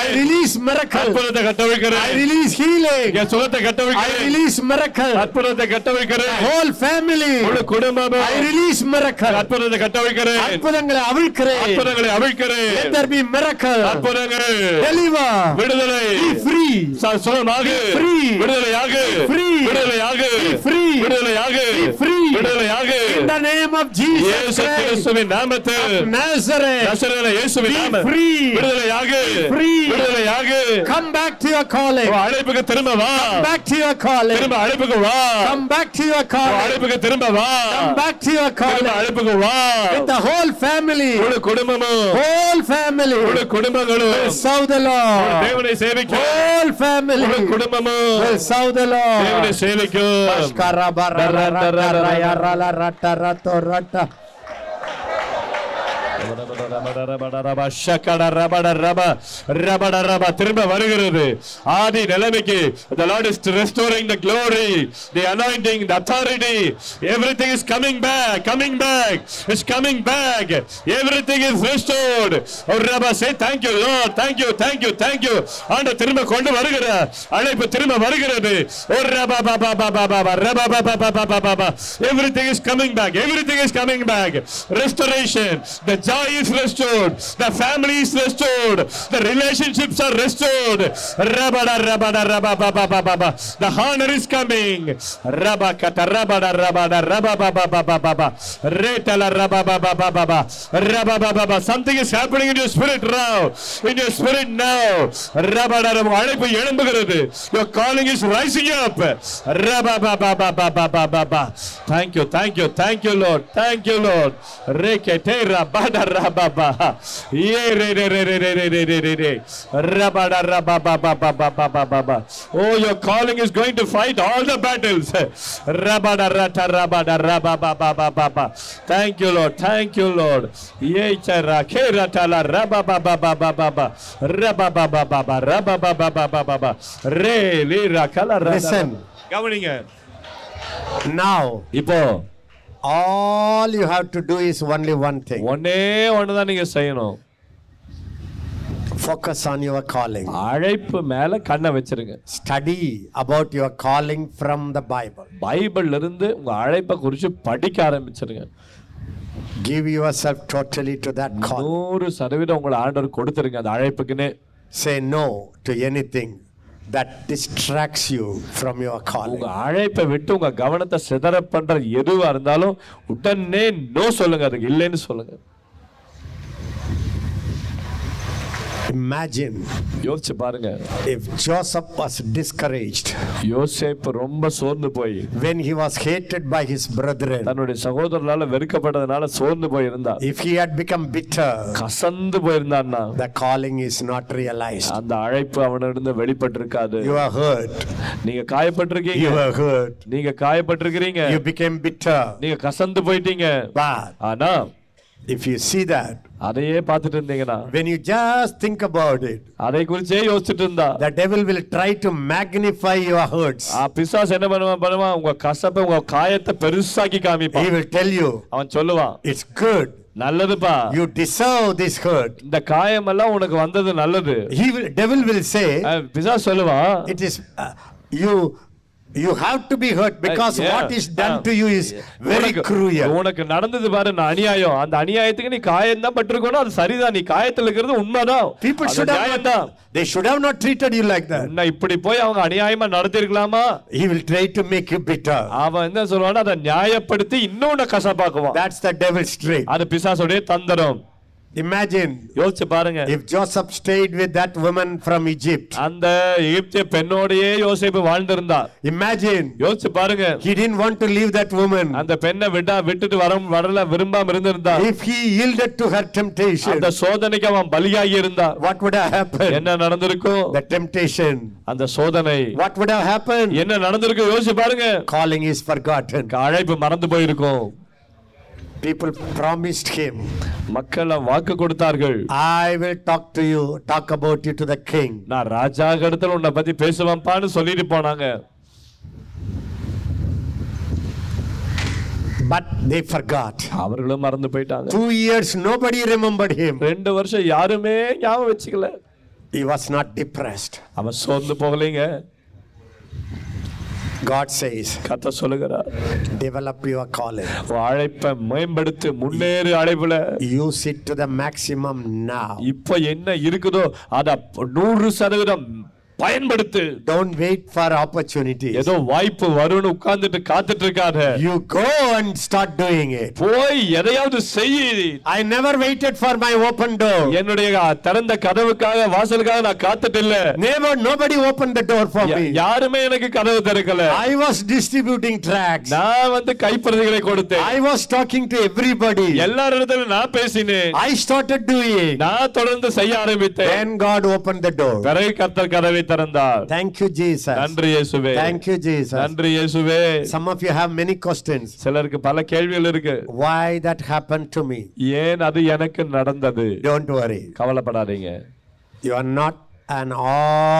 I release miracle. அற்புதத்தை I கட்டவிக்கிறேன் release healing. என் சுகத்தை I கட்டவிக்கிறேன் release miracle. அற்புதத்தை கட்டவிக்கிறேன் Whole family. முழு குடும்பம் I release miracle. அற்புதத்தை கட்டவிக்கிறேன் அற்புதங்களை அவிழ்க்கிறேன். அற்புதங்களை அவிழ்க்கிறேன் Let there be miracle. அற்புதங்கள் Deliver. விடுதலை Be free. ச- சுகமாக free. விடுதலையாக free. விடுதலையாக free. விடுதலையாக free. விடுதலையாக In the name of Jesus இயேசு Christ கிறிஸ்துவின் நாமத்தில் of Nazareth. நசரேயனான இயேசுவின் Be நாம free. விடுதலையாகு free. விடுதலையாகு Come back to your calling. உன் அழைப்புக்கு திரும்ப வா Back to your calling. திரும்ப அழைப்புக்கு வா Come back to your உன் calling. அழைப்புக்கு திரும்ப வா Come back to your திரும்ப calling. அழைப்புக்கு வா With the whole family. முழு குடும்பமும் Whole. குடும்பங்களும் Serve the Lord. தேவனை சேவிக்கும் Whole family. முழு குடும்பமும் Will serve the Seni seni gör. Başkara barara yaralara rattara torata. திரும்ப வருகிறது ஆதி நிலைமைக்கு the lord is restoring the glory the anointing the authority everything is coming back coming back it's coming back everything is restored oh rabba say thank you lord thank you thank you thank you ஆண்ட திரும்ப கொண்டு வருகிற அழைப்பு திரும்ப வருகிறது oh rabba ba ba ba ba ba ba rabba ba ba ba ba ba ba everything is coming back everything is coming back restoration the joy is restored the family is restored the relationships are restored rabada rabada rabba ba ba ba ba ba the honor is coming rabba kata rabada rabada rabba ba ba ba ba ba ba retala rabba ba ba ba ba ba rabba ba ba ba something is happening in your spirit now in your spirit now rabada rabba அழைப்பு எழும்புகிறது your calling is rising up rabba ba ba ba ba ba ba ba ba thank you thank you thank you lord thank you lord rekete rabada Rabada Rababa. Rabada Rababa. Oh, your calling is going to fight all the battles. Rabada Rata Rabada Rababa. Thank you, Lord. Thank you, Lord. Yechara Keratala Rababa. Rababa Rababa. Re Lira Kala Listen. கவனிங்க now இப்போ all you have to do is only one thing ஒன்னே ஒன்று தான் நீங்கள் செய்யணும். Focus on your calling அழைப்பு மேலே கண்ணை வச்சிருங்க. Study about your calling from the Bible பைபிள்ல இருந்து உங்கள் அழைப்பை குறித்து படிக்க ஆரம்பிச்சிருங்க. Give yourself totally to that call நூறு சதவீதம் உங்களை ஆண்டவர் கொடுத்துருங்க அந்த அழைப்புக்குன்னு. Say no to anything that distracts you from your உங்க அழைப்பை விட்டு உங்க கவனத்தை சிதற பண்ற எதுவா இருந்தாலும் உடனே நோ சொல்லுங்க அதுக்கு இல்லைன்னு சொல்லுங்க. Imagine யோசிச்சு பாருங்க if Joseph was discouraged யோசேப்பு ரொம்ப சோர்ந்து போய் when he was hated by his brethren, தன்னுடைய சகோதரனால வெறுக்கப்பட்டதுனால சோர்ந்து போயிருந்தார் if he had become bitter, கசந்து போயிருந்தான்னா the calling is not realized. அந்த அழைப்பு அவனிருந்து வெளிப்பட்டிருக்காது You are hurt. நீங்க காயப்பட்டிருக்கீங்க You are hurt. நீங்க காயப்பட்டிருக்கிறீங்க You became bitter. நீங்க கசந்து போயிட்டீங்க ஆனா if you see that, அதையே பார்த்துட்டு இருந்தீங்கன்னா when you just think about it, அதை குறிச்சே யோசிச்சுட்டு இருந்தா the devil will try to magnify your hurts. ஆ, பிசாசு என்ன பண்ணுவான் பண்ணுவான் உங்க கசப்பை உங்க காயத்தை பெருசாக்கி He காமிப்பான் will tell you, அவன் சொல்லுவான் it's good. நல்லதுப்பா You deserve this hurt. இந்த காயம் எல்லாம் உனக்கு வந்தது நல்லது He will, devil will say, ஆ, பிசாசு சொல்லுவான் it is, uh, you, you have to be hurt because what is done to you is very cruel உனக்கு நடந்தது பாரு நான் அநியாயம். அந்த அநியாயத்துக்கு நீ காயம் தான் பட்டிருக்கணும் அது சரிதான். நீ காயத்துல இருக்கிறது உண்மைதான். பீப்புள் ஷுட் ஹவ் தான் they should have not treated you like that நான் இப்படி போய் அவங்க அநியாயமா நடந்திருக்கலாமா he will try to make you bitter அவன் என்ன சொல்வானா அதை நியாயப்படுத்தி இன்னொன்னு கசப்பாக்குவான். தட்ஸ் த டெவில்ஸ் ட்ரிக் அது பிசாசுடைய தந்திரம். Imagine யோசிச்சு பாருங்க if Joseph stayed with that woman from Egypt. அந்த எகிப்திய பெண்ணோடையே யோசேப்பு வாழ்ந்திருந்தா Imagine யோசிச்சு பாருங்க he didn't want to leave that woman. அந்த பெண்ணை விட்டா விட்டுட்டு வர வரல விரும்பாம இருந்திருந்தா If he yielded to her temptation, அந்த சோதனைக்கு அவன் பலியாகி இருந்தா what would have happened? என்ன நடந்திருக்கும் The temptation. அந்த சோதனை What would have happened? என்ன நடந்திருக்கும் யோசிச்சு பாருங்க Calling is forgotten. அழைப்பு மறந்து போயிருக்கும் People promised him, மக்கள் வாக்கு கொடுத்தார்கள் I will talk to you, talk about you to the king. நான் ராஜா இடத்துல உன்னை பத்தி பேசுவேன்ப்பான்னு சொல்லிட்டு போனாங்க But they forgot. அவர்களும் மறந்து போயிட்டாங்க Two years, nobody remembered him. ரெண்டு வருஷம் யாருமே ஞாபகம் வச்சுக்கல He was not depressed. அவன் சோர்ந்து போகலைங்க God says, கத்த சொல்லுகிறார் develop your calling. உன் அழைப்பை மேம்படுத்து முன்னேறு அழைப்புல Use it to the maximum now. இப்ப என்ன இருக்குதோ அத நூறு சதவீதம் பயன்படுத்து Don't wait for opportunities. ஏதோ வாய்ப்பு வரும்னு உட்கார்ந்துட்டு காத்துட்டு இருக்காத You go and start doing it. போய் எதையாவது செய் I never waited for my open door. என்னுடைய திறந்த கதவுக்காக வாசலுக்காக நான் காத்துட்டு இல்ல nobody opened the door for yeah- me. யாருமே எனக்கு கதவு திறக்கல I was distributing tracts. நான் வந்து கைப்பிரதிகளை கொடுத்தேன் I was talking to everybody. எல்லாரிடத்துல நான் பேசினேன் I started doing. நான் தொடர்ந்து செய்ய ஆரம்பித்தேன் Then God opened the door. பிறகு கர்த்தர் கதவை திறந்தார் Thank you, Jesus. நன்றி இயேசுவே Thank you, Jesus. நன்றி இயேசுவே Some of you have many questions. சிலருக்கு பல கேள்விகள் இருக்கு Why that happened to me? ஏன் அது எனக்கு நடந்தது Don't worry. கவலைப்படாதீங்க You are not an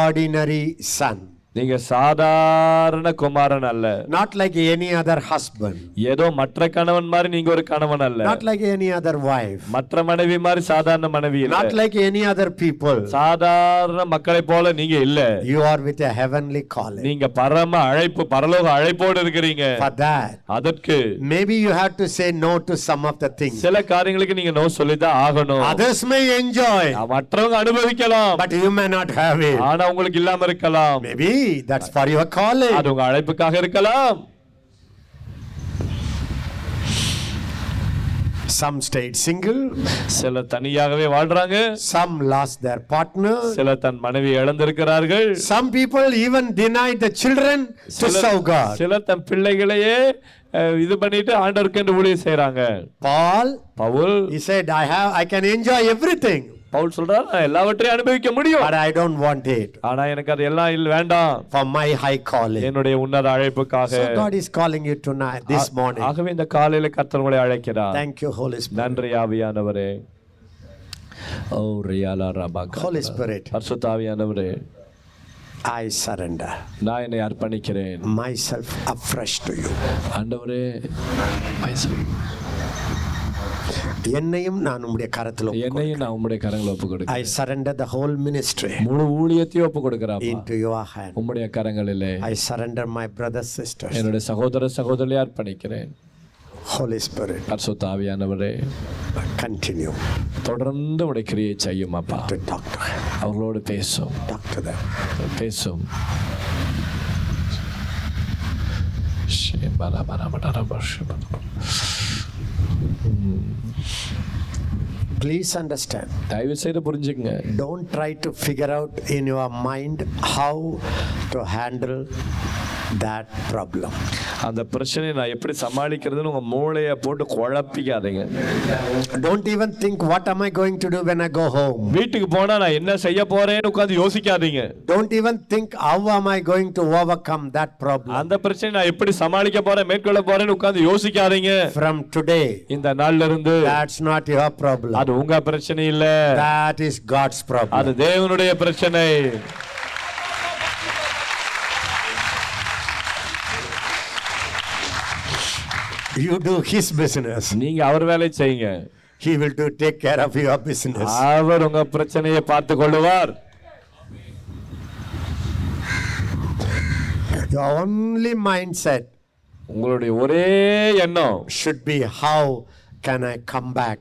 ordinary son. நீங்க சாதாரண குமாரன் அல்ல Not like any other husband. ஏதோ மற்ற கணவன் மாதிரி நீங்க ஒரு கணவன் அல்ல Not like any other wife. மற்ற மனைவி மாதிரி சாதாரண மனைவி இல்ல Not like any other people. சாதாரண மக்களை போல நீங்க இல்ல You are with a heavenly calling. நீங்க பரம அழைப்பு பரலோக அழைப்போடு இருக்கிறீங்க For that, அதற்கு maybe you have to say no to some of the things. சில காரியங்களுக்கு நீங்க நோ சொல்லிதான் ஆகணும் Others may enjoy, மற்றவங்க அனுபவிக்கலாம் but you may not have it. ஆனா உங்களுக்கு இல்லாம இருக்கலாம் Maybe that's for your calling. அது உங்க அழைப்புக்காக இருக்கலாம் Some stayed single, சிலர் தனியாகவே வாழ்றாங்க some lost their partner. சிலர் தன் மனைவி இழந்திருக்கிறார்கள் Some people even denied the children to சிலர் serve God. சிலர் தன் பிள்ளைகளையே இது பண்ணிட்டு ஆண்டவருக்கு என்று ஊழியம் செய்றாங்க Paul, Pavul he said, I have, I can enjoy everything, Pavul சொல்றார் எல்லாவற்றையும் அனுபவிக்க முடியும். But I don't want it. ஆனா எனக்கு அது எல்லாம் இல்ல வேண்டாம். For my high calling. என்னுடைய உன்னத அழைப்புக்காக. So God is calling you tonight, this morning. ஆகவே இந்த காலையில கர்த்தர் உங்களை அழைக்கிறார். Thank you, Holy Spirit. நன்றி ஆவியானவரே. ஓ ரியாலா ரபா Holy Spirit, பரிசுத்தாவியானவரே I surrender. நான் என்னை அர்ப்பணிக்கிறேன். Myself afresh to you. ஆண்டவரே என்னையும் நான் உம்முடைய கரத்தில் என்னையும் நான் உம்முடைய கரங்களை ஒப்பு கொடுக்கிறேன். I surrender the whole ministry முழு ஊழியத்தையும் ஒப்பு கொடுக்கிறேன் into your hand. உம்முடைய கரங்களிலே. I surrender my brothers, sisters. என்னுடைய சகோதர சகோதரியை அர்ப்பணிக்கிறேன். Holy Spirit, பரிசுத்தாவியானவரே continue. தொடர்ந்து உடைய கிரியை செய்யும் அப்பா. Them. அவர்களோடு பேசும். Talk to them. Please understand. தயவு செய்து புரிஞ்சுக்கங்க Don't try to figure out in your mind how to handle that problem. அந்த பிரச்சனையை நான் எப்படி சமாளிக்கிறதுன்னு உங்க மூளையை போட்டு குழப்பிக்காதீங்க Don't even think, what am I going to do when I go home? வீட்டுக்கு போனா நான் என்ன செய்ய போறேன்னு உட்கார்ந்து யோசிக்காதீங்க Don't even think, how am I going to overcome that problem? அந்த பிரச்சனை நான் எப்படி சமாளிக்க போறேன் மேற்கொள்ள போறேன்னு உட்கார்ந்து யோசிக்காதீங்க From today, இந்த நாள்ல இருந்து that's not your problem. அது உங்க பிரச்சனை இல்ல That is God's அது problem. தேவனுடைய பிரச்சனை You do His business. நீங்க அவர் வேலை செய்யுங்க He will do take care of your business. அவர் உங்க பிரச்சனையை பார்த்து கொள்ளுவார் Your only mindset உங்களுடைய ஒரே எண்ணம் should be how can I come back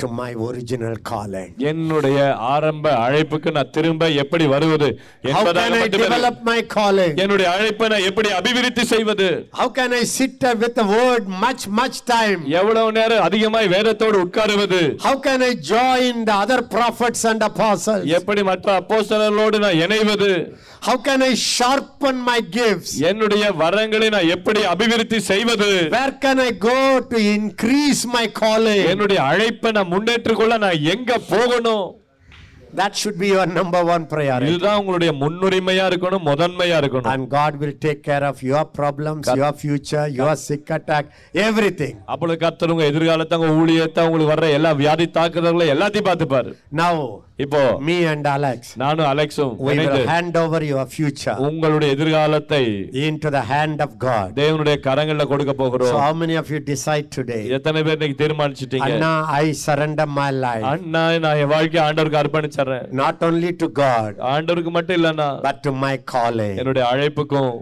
to my original calling? என்னுடைய ஆரம்ப அழைப்புக்கு நான் திரும்ப எப்படி வருவது How என்பதாக can I மட்டுமே develop my calling? என்னுடைய அழைப்பை நான் எப்படி அபிவிருத்தி செய்வது How can I sit there with the word much, much time? எவ்வளவு நேரம் அதிகமாய் வேதத்தோடு உட்காருவது How can I join the other prophets and apostles? எப்படி மற்ற அப்போஸ்தலர்களோடு நான் இணைவது How can I sharpen my gifts? என்னுடைய வரங்களை நான் எப்படி அபிவிருத்தி செய்வது Where can I go to increase my calling? என்னுடைய அழைப்பை நான் முன்னேற்றிக் கொள்ள நான் எங்க போகணும் That should be your number one priority. இதுதான் உங்களுடைய முன்னுரிமையா இருக்கணும் முதன்மையா இருக்கணும் And God will take care of your problems, your future, your sick attack, everything. அப்பொழுது கர்த்தர் உங்க எதிர்காலத்தை உங்க ஊழியத்தை உங்களுக்கு வர்ற எல்லா வியாதி தாக்குதல்களை எல்லாத்தையும் பார்த்துப்பாரு Now, இப்போ me and Alex, நானும் அலெக்ஸும் hand over your future உங்களுடைய எதிர்காலத்தை into the hand of God. தேவனுடைய கரங்கள்ல கொடுக்க So, போகிறோம் how many of you decide today? எத்தனை பேர் இன்னைக்கு தீர்மானிச்சிட்டீங்க Anna, I surrender my life அண்ணா நான் என் வாழ்க்கை ஆண்டவருக்கு அர்ப்பணிச்சறேன் not only to God ஆண்டவருக்கு மட்டும் இல்லண்ணா but to my calling. என்னுடைய அழைப்புக்கும்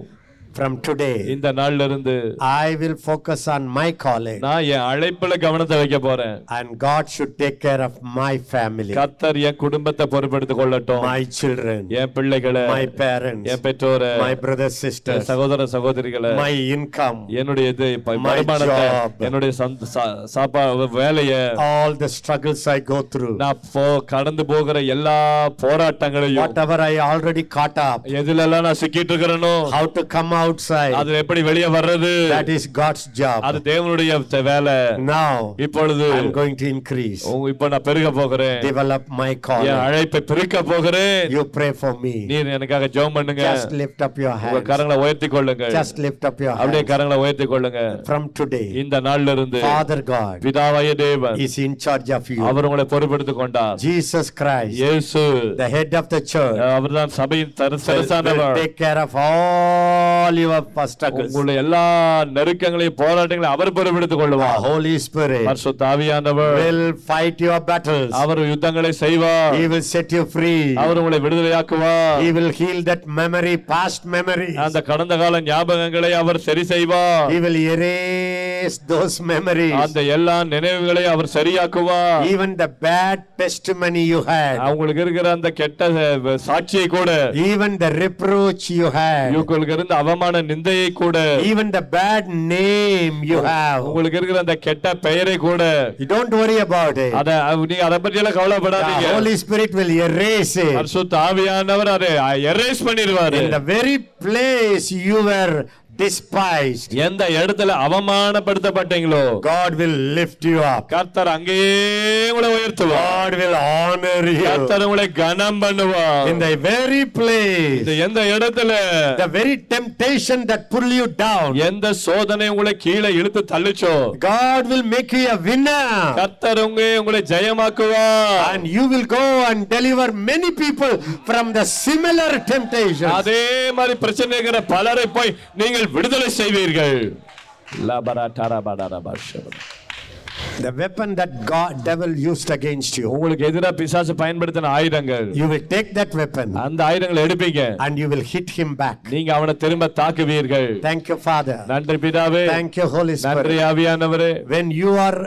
From today, இந்த நாள்ல இருந்து I will focus on my calling, நான் என் அழைப்புல கவனத்தை வைக்க போறேன் and God should take care of my family, கத்தர் என் குடும்பத்தை பொறுப்பெடுத்துக் கொள்ளட்டும் my children, என் பிள்ளைகளை my parents, என் பெற்றோரை my brothers, என் sisters, சகோதர சகோதரிகளை my income, என்னுடைய இது வருமானத்தை. என்னுடைய சாப்பா வேலைய all the struggles I go through, நான் போ கடந்து போகிற எல்லா போராட்டங்களையும் whatever I already caught up, எதுல எல்லாம் நான் சிக்கிட்டு இருக்கிறேனோ how to come outside, அதுல எப்படி வெளியே வர்றது that is God's job. அது தேவனுடைய வேலை Now, இப்பொழுது I'm going to increase, உங்க- இப்ப நான் பெருக போகிறேன் develop my என் calling. அழைப்பை பெருக்க போகிறேன் You pray for me. நீர் எனக்காக ஜெபம் பண்ணுங்க Just lift up your உங்க hands. கரங்களை உயர்த்தி கொள்ளுங்க Just lift up your அப்படியே hands. கரங்களை உயர்த்தி கொள்ளுங்க From today, இந்த நாள்ல இருந்து Father God பிதாவாய தேவன் is in charge of you. அவர் உங்களை பொறுப்பெடுத்துக் கொண்டார் Jesus Christ, இயேசு the head of the church, அவர்தான் சபையின் தர- will, will சரிசானவர் take care of all your struggles. உங்களுடைய எல்லா நெருக்கங்களையும் போராட்டங்களையும் அவர் பொறுப்பெடுத்துக் The கொள்ளுவார் Holy Spirit பரிசுத்த ஆவியானவர் will fight your battles. அவர் யுத்தங்களை செய்வார் He will set you free. அவர் உங்களை விடுதலையாக்குவார் He will heal that memory, past memories. அந்த கடந்த கால ஞாபகங்களை அவர் சரி செய்வார் He will erase those memories. அந்த எல்லா நினைவுகளை அவர் சரியாக்குவார் Even the bad testimony you had, அவங்களுக்கு இருக்கிற அந்த கெட்ட சாட்சியை கூட even the reproach you had, உங்களுக்கு இருந்த அவமான நிந்தையை கூட even the bad name you have. உங்களுக்கு இருக்கிற அந்த கெட்ட பெயரை கூட You don't worry about it. அத நீங்க அதை பற்றி எல்லாம் கவலைப்படாதீங்க Holy Spirit will erase it. பரிசுத்த ஆவியானவர் அதை எரேஸ் பண்ணிடுவாரு In the very place you were despised, எந்த இடத்துல அவமானப்படுத்தப்பட்டீங்களோ God will lift you up. கர்த்தர் அங்கேயே உங்களை உயர்த்துவார் God will honor you. கர்த்தர் உங்களை கனம் பண்ணுவார் In the very place, இந்த எந்த இடத்துல the very temptation that pull you down, எந்த சோதனை உங்களை கீழே இழுத்து தள்ளுச்சோ God will make you a winner. கர்த்தர் உங்க உங்களை ஜெயமாக்குவார் And you will go and deliver many people from the similar temptations. அதே மாதிரி பிரச்சனை இருக்கிற பலரை போய் நீங்கள் விடுதலை செய்வீர்கள். The weapon that God devil used against you, உங்களுக்கு எதிராக பிசாசு பயன்படுத்தின ஆயுதங்கள் you will take that weapon அந்த ஆயுதங்களை எடுப்பீங்க and you will hit him back. நீங்க அவனை திரும்ப தாக்குவீர்கள் Thank you, Father. நன்றி பிதாவே Thank you, Holy நன்றி Spirit. ஆவியானவரே When you are,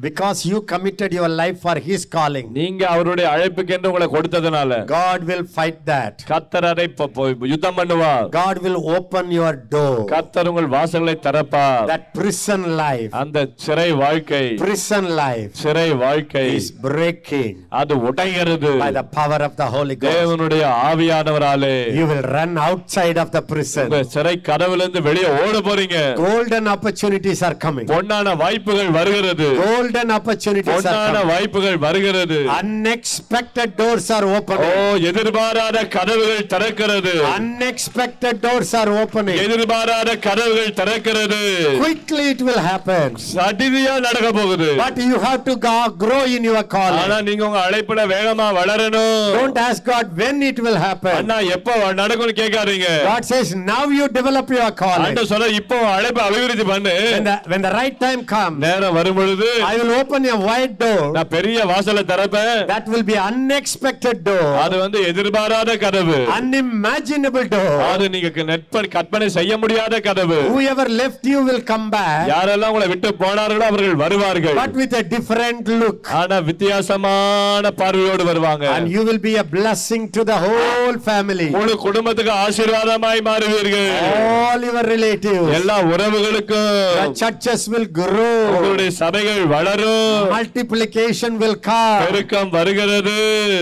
because you committed your life for His calling, நீங்க அவருடைய அழைப்புக்கென்று உங்களை கொடுத்ததுனால God will fight that. கர்த்தர் அதை ப- ப- யுத்தம் பண்ணுவார் God will open your door. கர்த்தர் உங்கள் வாசல்களை திறப்பார் That prison life, அந்த சிறை வாழ்க்கை prison life சிறை வாழ்க்கை is breaking அது உடைகிறது by the power of the Holy Ghost. தேவனுடைய ஆவியானவராலே You will run outside of the prison. உங்க சிறை கதவுல இருந்து வெளியே ஓட போறீங்க Golden opportunities are coming. பொன்னான வாய்ப்புகள் வருகிறது Golden opportunities are பொன்னான coming. வாய்ப்புகள் வருகிறது Unexpected doors are O opening. எதிர்பாராத கதவுகள் திறக்கிறது Unexpected doors are opening. எதிர்பாராத கதவுகள் திறக்கிறது Quickly it will happen. சடிதியா நடக்க போகுது you have to go- grow in your ஆனா calling. நீங்க உங்க அழைப்புல வேகமா வளரணும் Don't ask God when it will happen. அண்ணா எப்ப நடக்கும்னு கேட்காதீங்க God says, now you develop your calling. ஆண்ட சொல்ல இப்போ அழைப்பை அபிவிருத்தி பண்ணு When the, when the right time comes, நேரம் வரும் பொழுது I will open a wide door. நான் பெரிய வாசலை திறப்பேன் That will be unexpected door. அது வந்து எதிர்பாராத கதவு Unimaginable door. அது நீங்க நெற்ப கற்பனை செய்ய முடியாத கதவு Whoever left you will come back, யாரெல்லாம் உங்களை விட்டு போனார்களோ அவர்கள் வருவார்கள் but with a different look. ஆனா வித்தியாசமான பார்வையோடு வருவாங்க And you will be a blessing to the whole family. முழு குடும்பத்துக்கு ஆசீர்வாதமாய் மாறுவீர்கள் All your relatives. எல்லா The உறவுகளுக்கும் churches will grow. உங்களுடைய சபைகள் வளரும் Multiplication will come. பெருக்கம் வருகிறது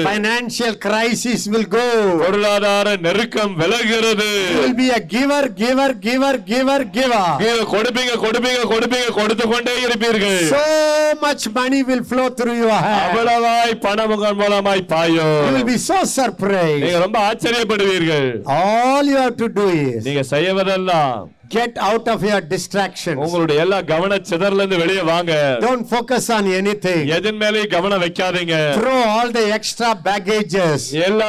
Financial crisis will go. பொருளாதார நெருக்கம் விலகிறது will be a giver, giver, giver, giver, giver. நீங்க கொடுப்பீங்க கொடுப்பீங்க கொடுப்பீங்க கொடுத்து கொண்டே இருப்பீர்கள் So much money will flow through your hand. அவ்வளவாய் பணம் உங்கள் மூலமாய் பாயும் You will be so surprised. நீங்க ரொம்ப ஆச்சரியப்படுவீர்கள் All you have to do is நீங்க செய்வதெல்லாம் Get out of your distractions. உங்களுடைய எல்லா கவன சிதறல இருந்து வெளியே வாங்க Don't focus on anything. எதன் மேலேயும் கவனம் வைக்காதீங்க Throw all the extra baggages. எல்லா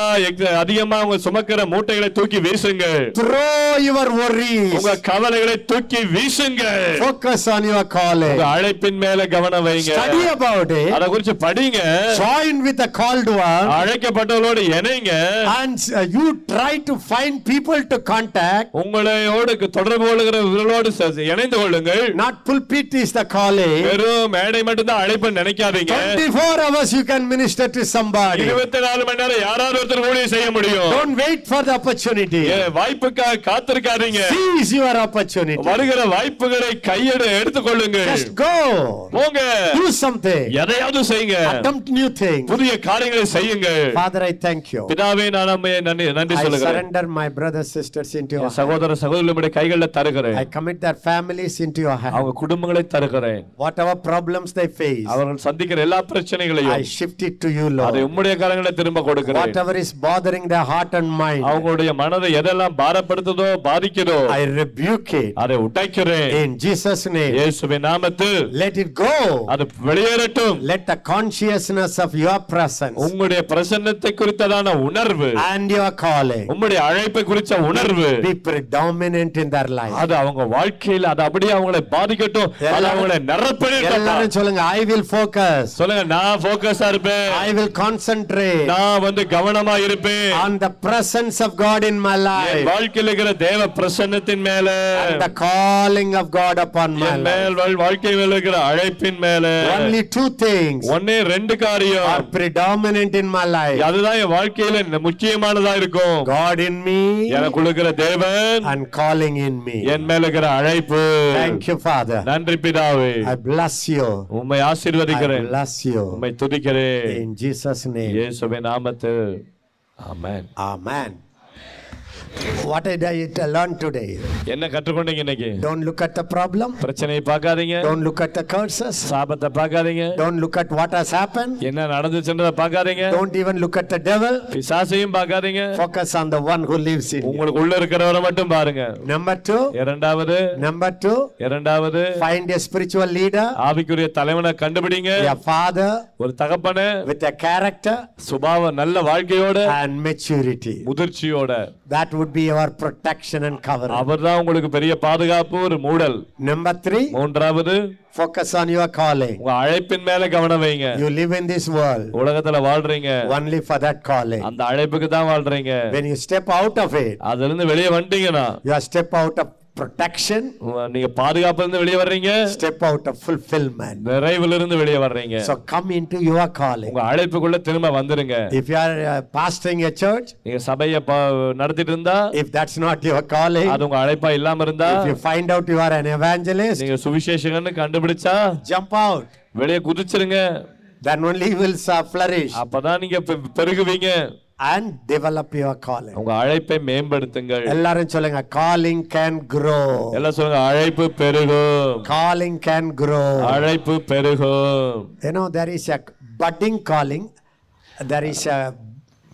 அதிகமா உங்க சுமக்கிற மூட்டைகளை தூக்கி வீசுங்க Throw your worries. உங்க கவலைகளை தூக்கி வீசுங்க Focus on your calling. உங்க அழைப்பின் மேல கவனம் வைங்க Study about it. அத குறிச்சு படிங்க Join with the called one. அழைக்கப்பட்டவர்களோடு இணைங்க And uh, you try to find people to contact. உங்களையோடு தொடர்பு கொள்கிறவர்களோடு ச- இணைந்து கொள்ளுங்கள் Not pulpit is the calling. வெறும் மேடை மட்டும்தான் அழைப்பு நினைக்காதீங்க 24 hours you can minister to somebody. இருபத்தி நாலு மணி நேரம் யாராவது ஒருத்தர் ஊழியம் செய்ய முடியும் Don't wait for the opportunity. வாய்ப்புக்காக காத்திருக்காதீங்க Seize your opportunity. வருகிற வாய்ப்புகளை கையெடு எடுத்துக்கொள்ளுங்க Just go. போங்க Do something. எதையாவது செய்யுங்க Attempt new things. புதிய காரியங்களை செய்யுங்க Father, I thank you. பிதாவே நான் நன்றி நன்றி I சொல்லுகிறேன் surrender my brothers sisters into your. சகோதர சகோதரிகளுடைய கைகளில் தருகிறேன் I commit their families into your hands. அவங்க குடும்பங்களை தருகிறேன் Whatever problems they face, அவர்கள் சந்திக்கிற எல்லா I பிரச்சனைகளையும் shift it to you, அதை Lord. உம்முடைய கரங்களை திரும்ப கொடுக்கிறேன் Whatever is bothering their heart and mind, அவங்களுடைய மனதை எதெல்லாம் பாரப்படுத்துதோ பாதிக்குதோ I rebuke it. அதை உடைக்கிறேன் In Jesus' name, இயேசுவின் நாமத்தில் let it go. அது வெளியேறட்டும் Let the consciousness of your presence உங்களுடைய பிரசன்னத்தை குறித்ததான உணர்வு and your calling உங்களுடைய அழைப்பை குறித்த உணர்வு be predominant in their life. அது அவங்க வாழ்க்கையில் அது அப்படியே அவங்களை பாதிக்கட்டும். அது அவங்களை நிரப்பணும் எல்லாரும் சொல்லுங்க I will focus. சொல்லுங்க நான் போக்கஸா இருப்பேன். I will concentrate. நான் வந்து கவனமா இருப்பேன். On the presence of God in my N life. வாழ்க்கையில் இருக்கிற தேவ பிரசன்னத்தின் மேல. And the calling of God upon my N life. மேல் வாழ்- வாழ்க்கை மேல இருக்கிற அழைப்பின் மேல. Only two things ஒன்னே ரெண்டு are காரியம் predominant in my life. அதுதான் என் வாழ்க்கையில முக்கியமானதா இருக்கும். God in me எனக்கு இருக்கிற தேவன் and calling in me. என் மேல இருக்கிற அழைப்பு Thank you, Father. நன்றி பிதாவே I bless you. உம்மை I ஆசீர்வதிக்கிறேன் bless you. உம்மை துதிக்கிறேன் In Jesus' name. இயேசுவின் நாமத்தில் ஆமென் Amen. What did I learn today? என்ன கற்றுக்கொண்டீங்க இன்னைக்கு Don't look at the problem. பிரச்சனையை பார்க்காதீங்க Don't look at the curses. சாபத்தை பார்க்காதீங்க Don't look at what has happened. என்ன நடந்துச்சுன்றத பார்க்காதீங்க Don't even look at the devil. பிசாசையும் பார்க்காதீங்க Focus on the one who lives in you. உங்களுக்கு உள்ள இருக்கிறவரை மட்டும் பாருங்க Number two. இரண்டாவது Number two. இரண்டாவது Find a spiritual leader, ஆவிக்குரிய தலைவனை கண்டுபிடிங்க a father ஒரு தகப்பன with a character சுபாவ நல்ல வாழ்க்கையோட and maturity. முதிர்ச்சியோட That would be your protection and covering. அவர்தான் உங்களுக்கு பெரிய பாதுகாப்பு ஒரு மூடல் Number three. மூன்றாவது Focus on your calling. உங்க அழைப்பின் மேல கவனம் வைங்க You live in this world உலகத்துல வாழ்றீங்க only for that calling. அந்த அழைப்புக்கு தான் வாழ்றீங்க When you step out of it, அதுல இருந்து வெளியே வந்துட்டீங்கன்னா you step out of protection, உங்க- நீங்க பாதுகாப்புல இருந்து வெளியே வர்றீங்க step out of fulfillment. நிறைவுல இருந்து வெளியே வர்றீங்க So come into your calling. உங்க அழைப்புக்குள்ள திரும்ப வந்துருங்க If you are uh, pastoring a church, நீங்க சபைய நடத்திட்டு இருந்தா if that's not your calling, அது உங்க அழைப்பா இல்லாம இருந்தா if you find out you are an evangelist, நீங்க சுவிசேஷகன்னு கண்டுபிடிச்சா jump out. வெளியே குதிச்சிருங்க Then only will uh, flourish அப்பதான் நீங்க பெருகுவீங்க and develop your calling. உங்க அழைப்பை மேம்படுத்துங்கள் எல்லாரும் சொல்லுங்க calling can grow. எல்லாம் சொல்லுங்க அழைப்பு பெருகும் Calling can grow. அழைப்பு பெருகும் You know, there is a budding calling, there is a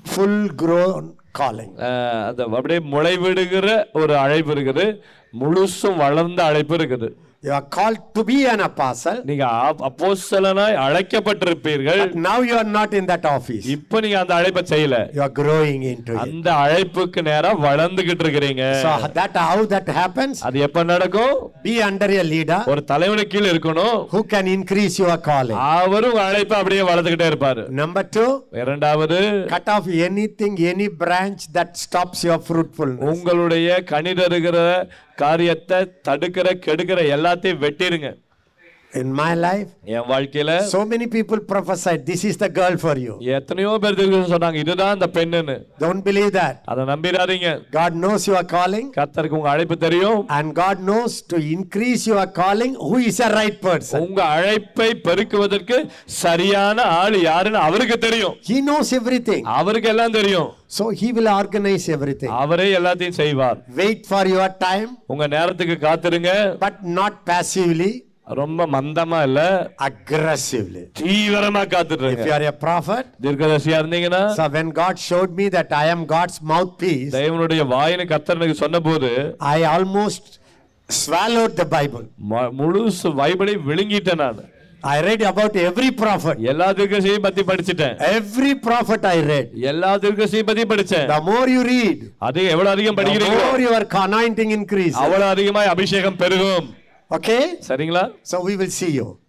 full grown calling. அஹ், அந்த அப்படியே முளைவிடுகிற ஒரு அழைப்பு இருக்குது முழுசும் வளர்ந்த அழைப்பு இருக்குது You are called to be an apostle, நீங்க அப்- அப்போஸ்தலனாய் அழைக்கப்பட்டிருப்பீர்கள் but now you are not in that office. இப்ப நீங்க அந்த அழைப்பை செய்யல You are growing into it. அந்த அழைப்புக்கு நேரா வளர்ந்துகிட்டு இருக்கிறீங்க So that how that happens? அது எப்ப நடக்கும் Be under a leader ஒரு தலைவனுக்கு கீழ இருக்கணும் who can increase your calling. அவரும் உங்க அழைப்பை அப்படியே வளர்த்துக்கிட்டே இருப்பாரு Number two, இரண்டாவது cut off anything, any branch that stops your fruitfulness. உங்களுடைய கணிதருகிற காரியத்தை தடுக்கிற கெடுக்கிற எல்லாத்தையும் வெட்டிடுங்க In my life, என் வாழ்க்கையில so many people prophesied, this is the girl for you. எத்தனையோ பேர் தெரிஞ்சு சொன்னாங்க இதுதான் அந்த பெண்ணுன்னு Don't believe that. அதை நம்பிடாதீங்க God knows your calling கர்த்தருக்கு உங்க அழைப்பு தெரியும் and God knows to increase your calling who is a right person. உங்க அழைப்பை பெருக்குவதற்கு சரியான ஆள் யாருன்னு அவருக்கு தெரியும் He knows everything. அவருக்கு எல்லாம் தெரியும் So he will organize everything. அவரே எல்லாத்தையும் செய்வார் Wait for your time, உங்க நேரத்துக்கு காத்திருங்க but not passively, ரொம்ப மந்தமா இல்ல aggressively. தீவிரமா If காத்துட்டு you are a prophet, தீர்க்கதரிசியா இருந்தீங்கன்னா so when God showed me that I am God's mouthpiece, தேவனுடைய வாயின கர்த்தர் எனக்கு சொன்ன போது I almost swallowed the Bible. ம- முழுசு பைபிளை விழுங்கிட்டேன் நான் I read about every prophet. எல்லா தீர்க்கதரிசியையும் பத்தி படிச்சிட்டேன் Every prophet I read. எல்லா தீர்க்கதரிசியையும் பத்தி படிச்சேன் The more you read, அது எவ்வளவு அதிகம் the படிக்கிறீங்களோ more your anointing increases. அவ்வளவு அதிகமாய் அபிஷேகம் பெருகும் Okay? சரிங்களா So we will see you.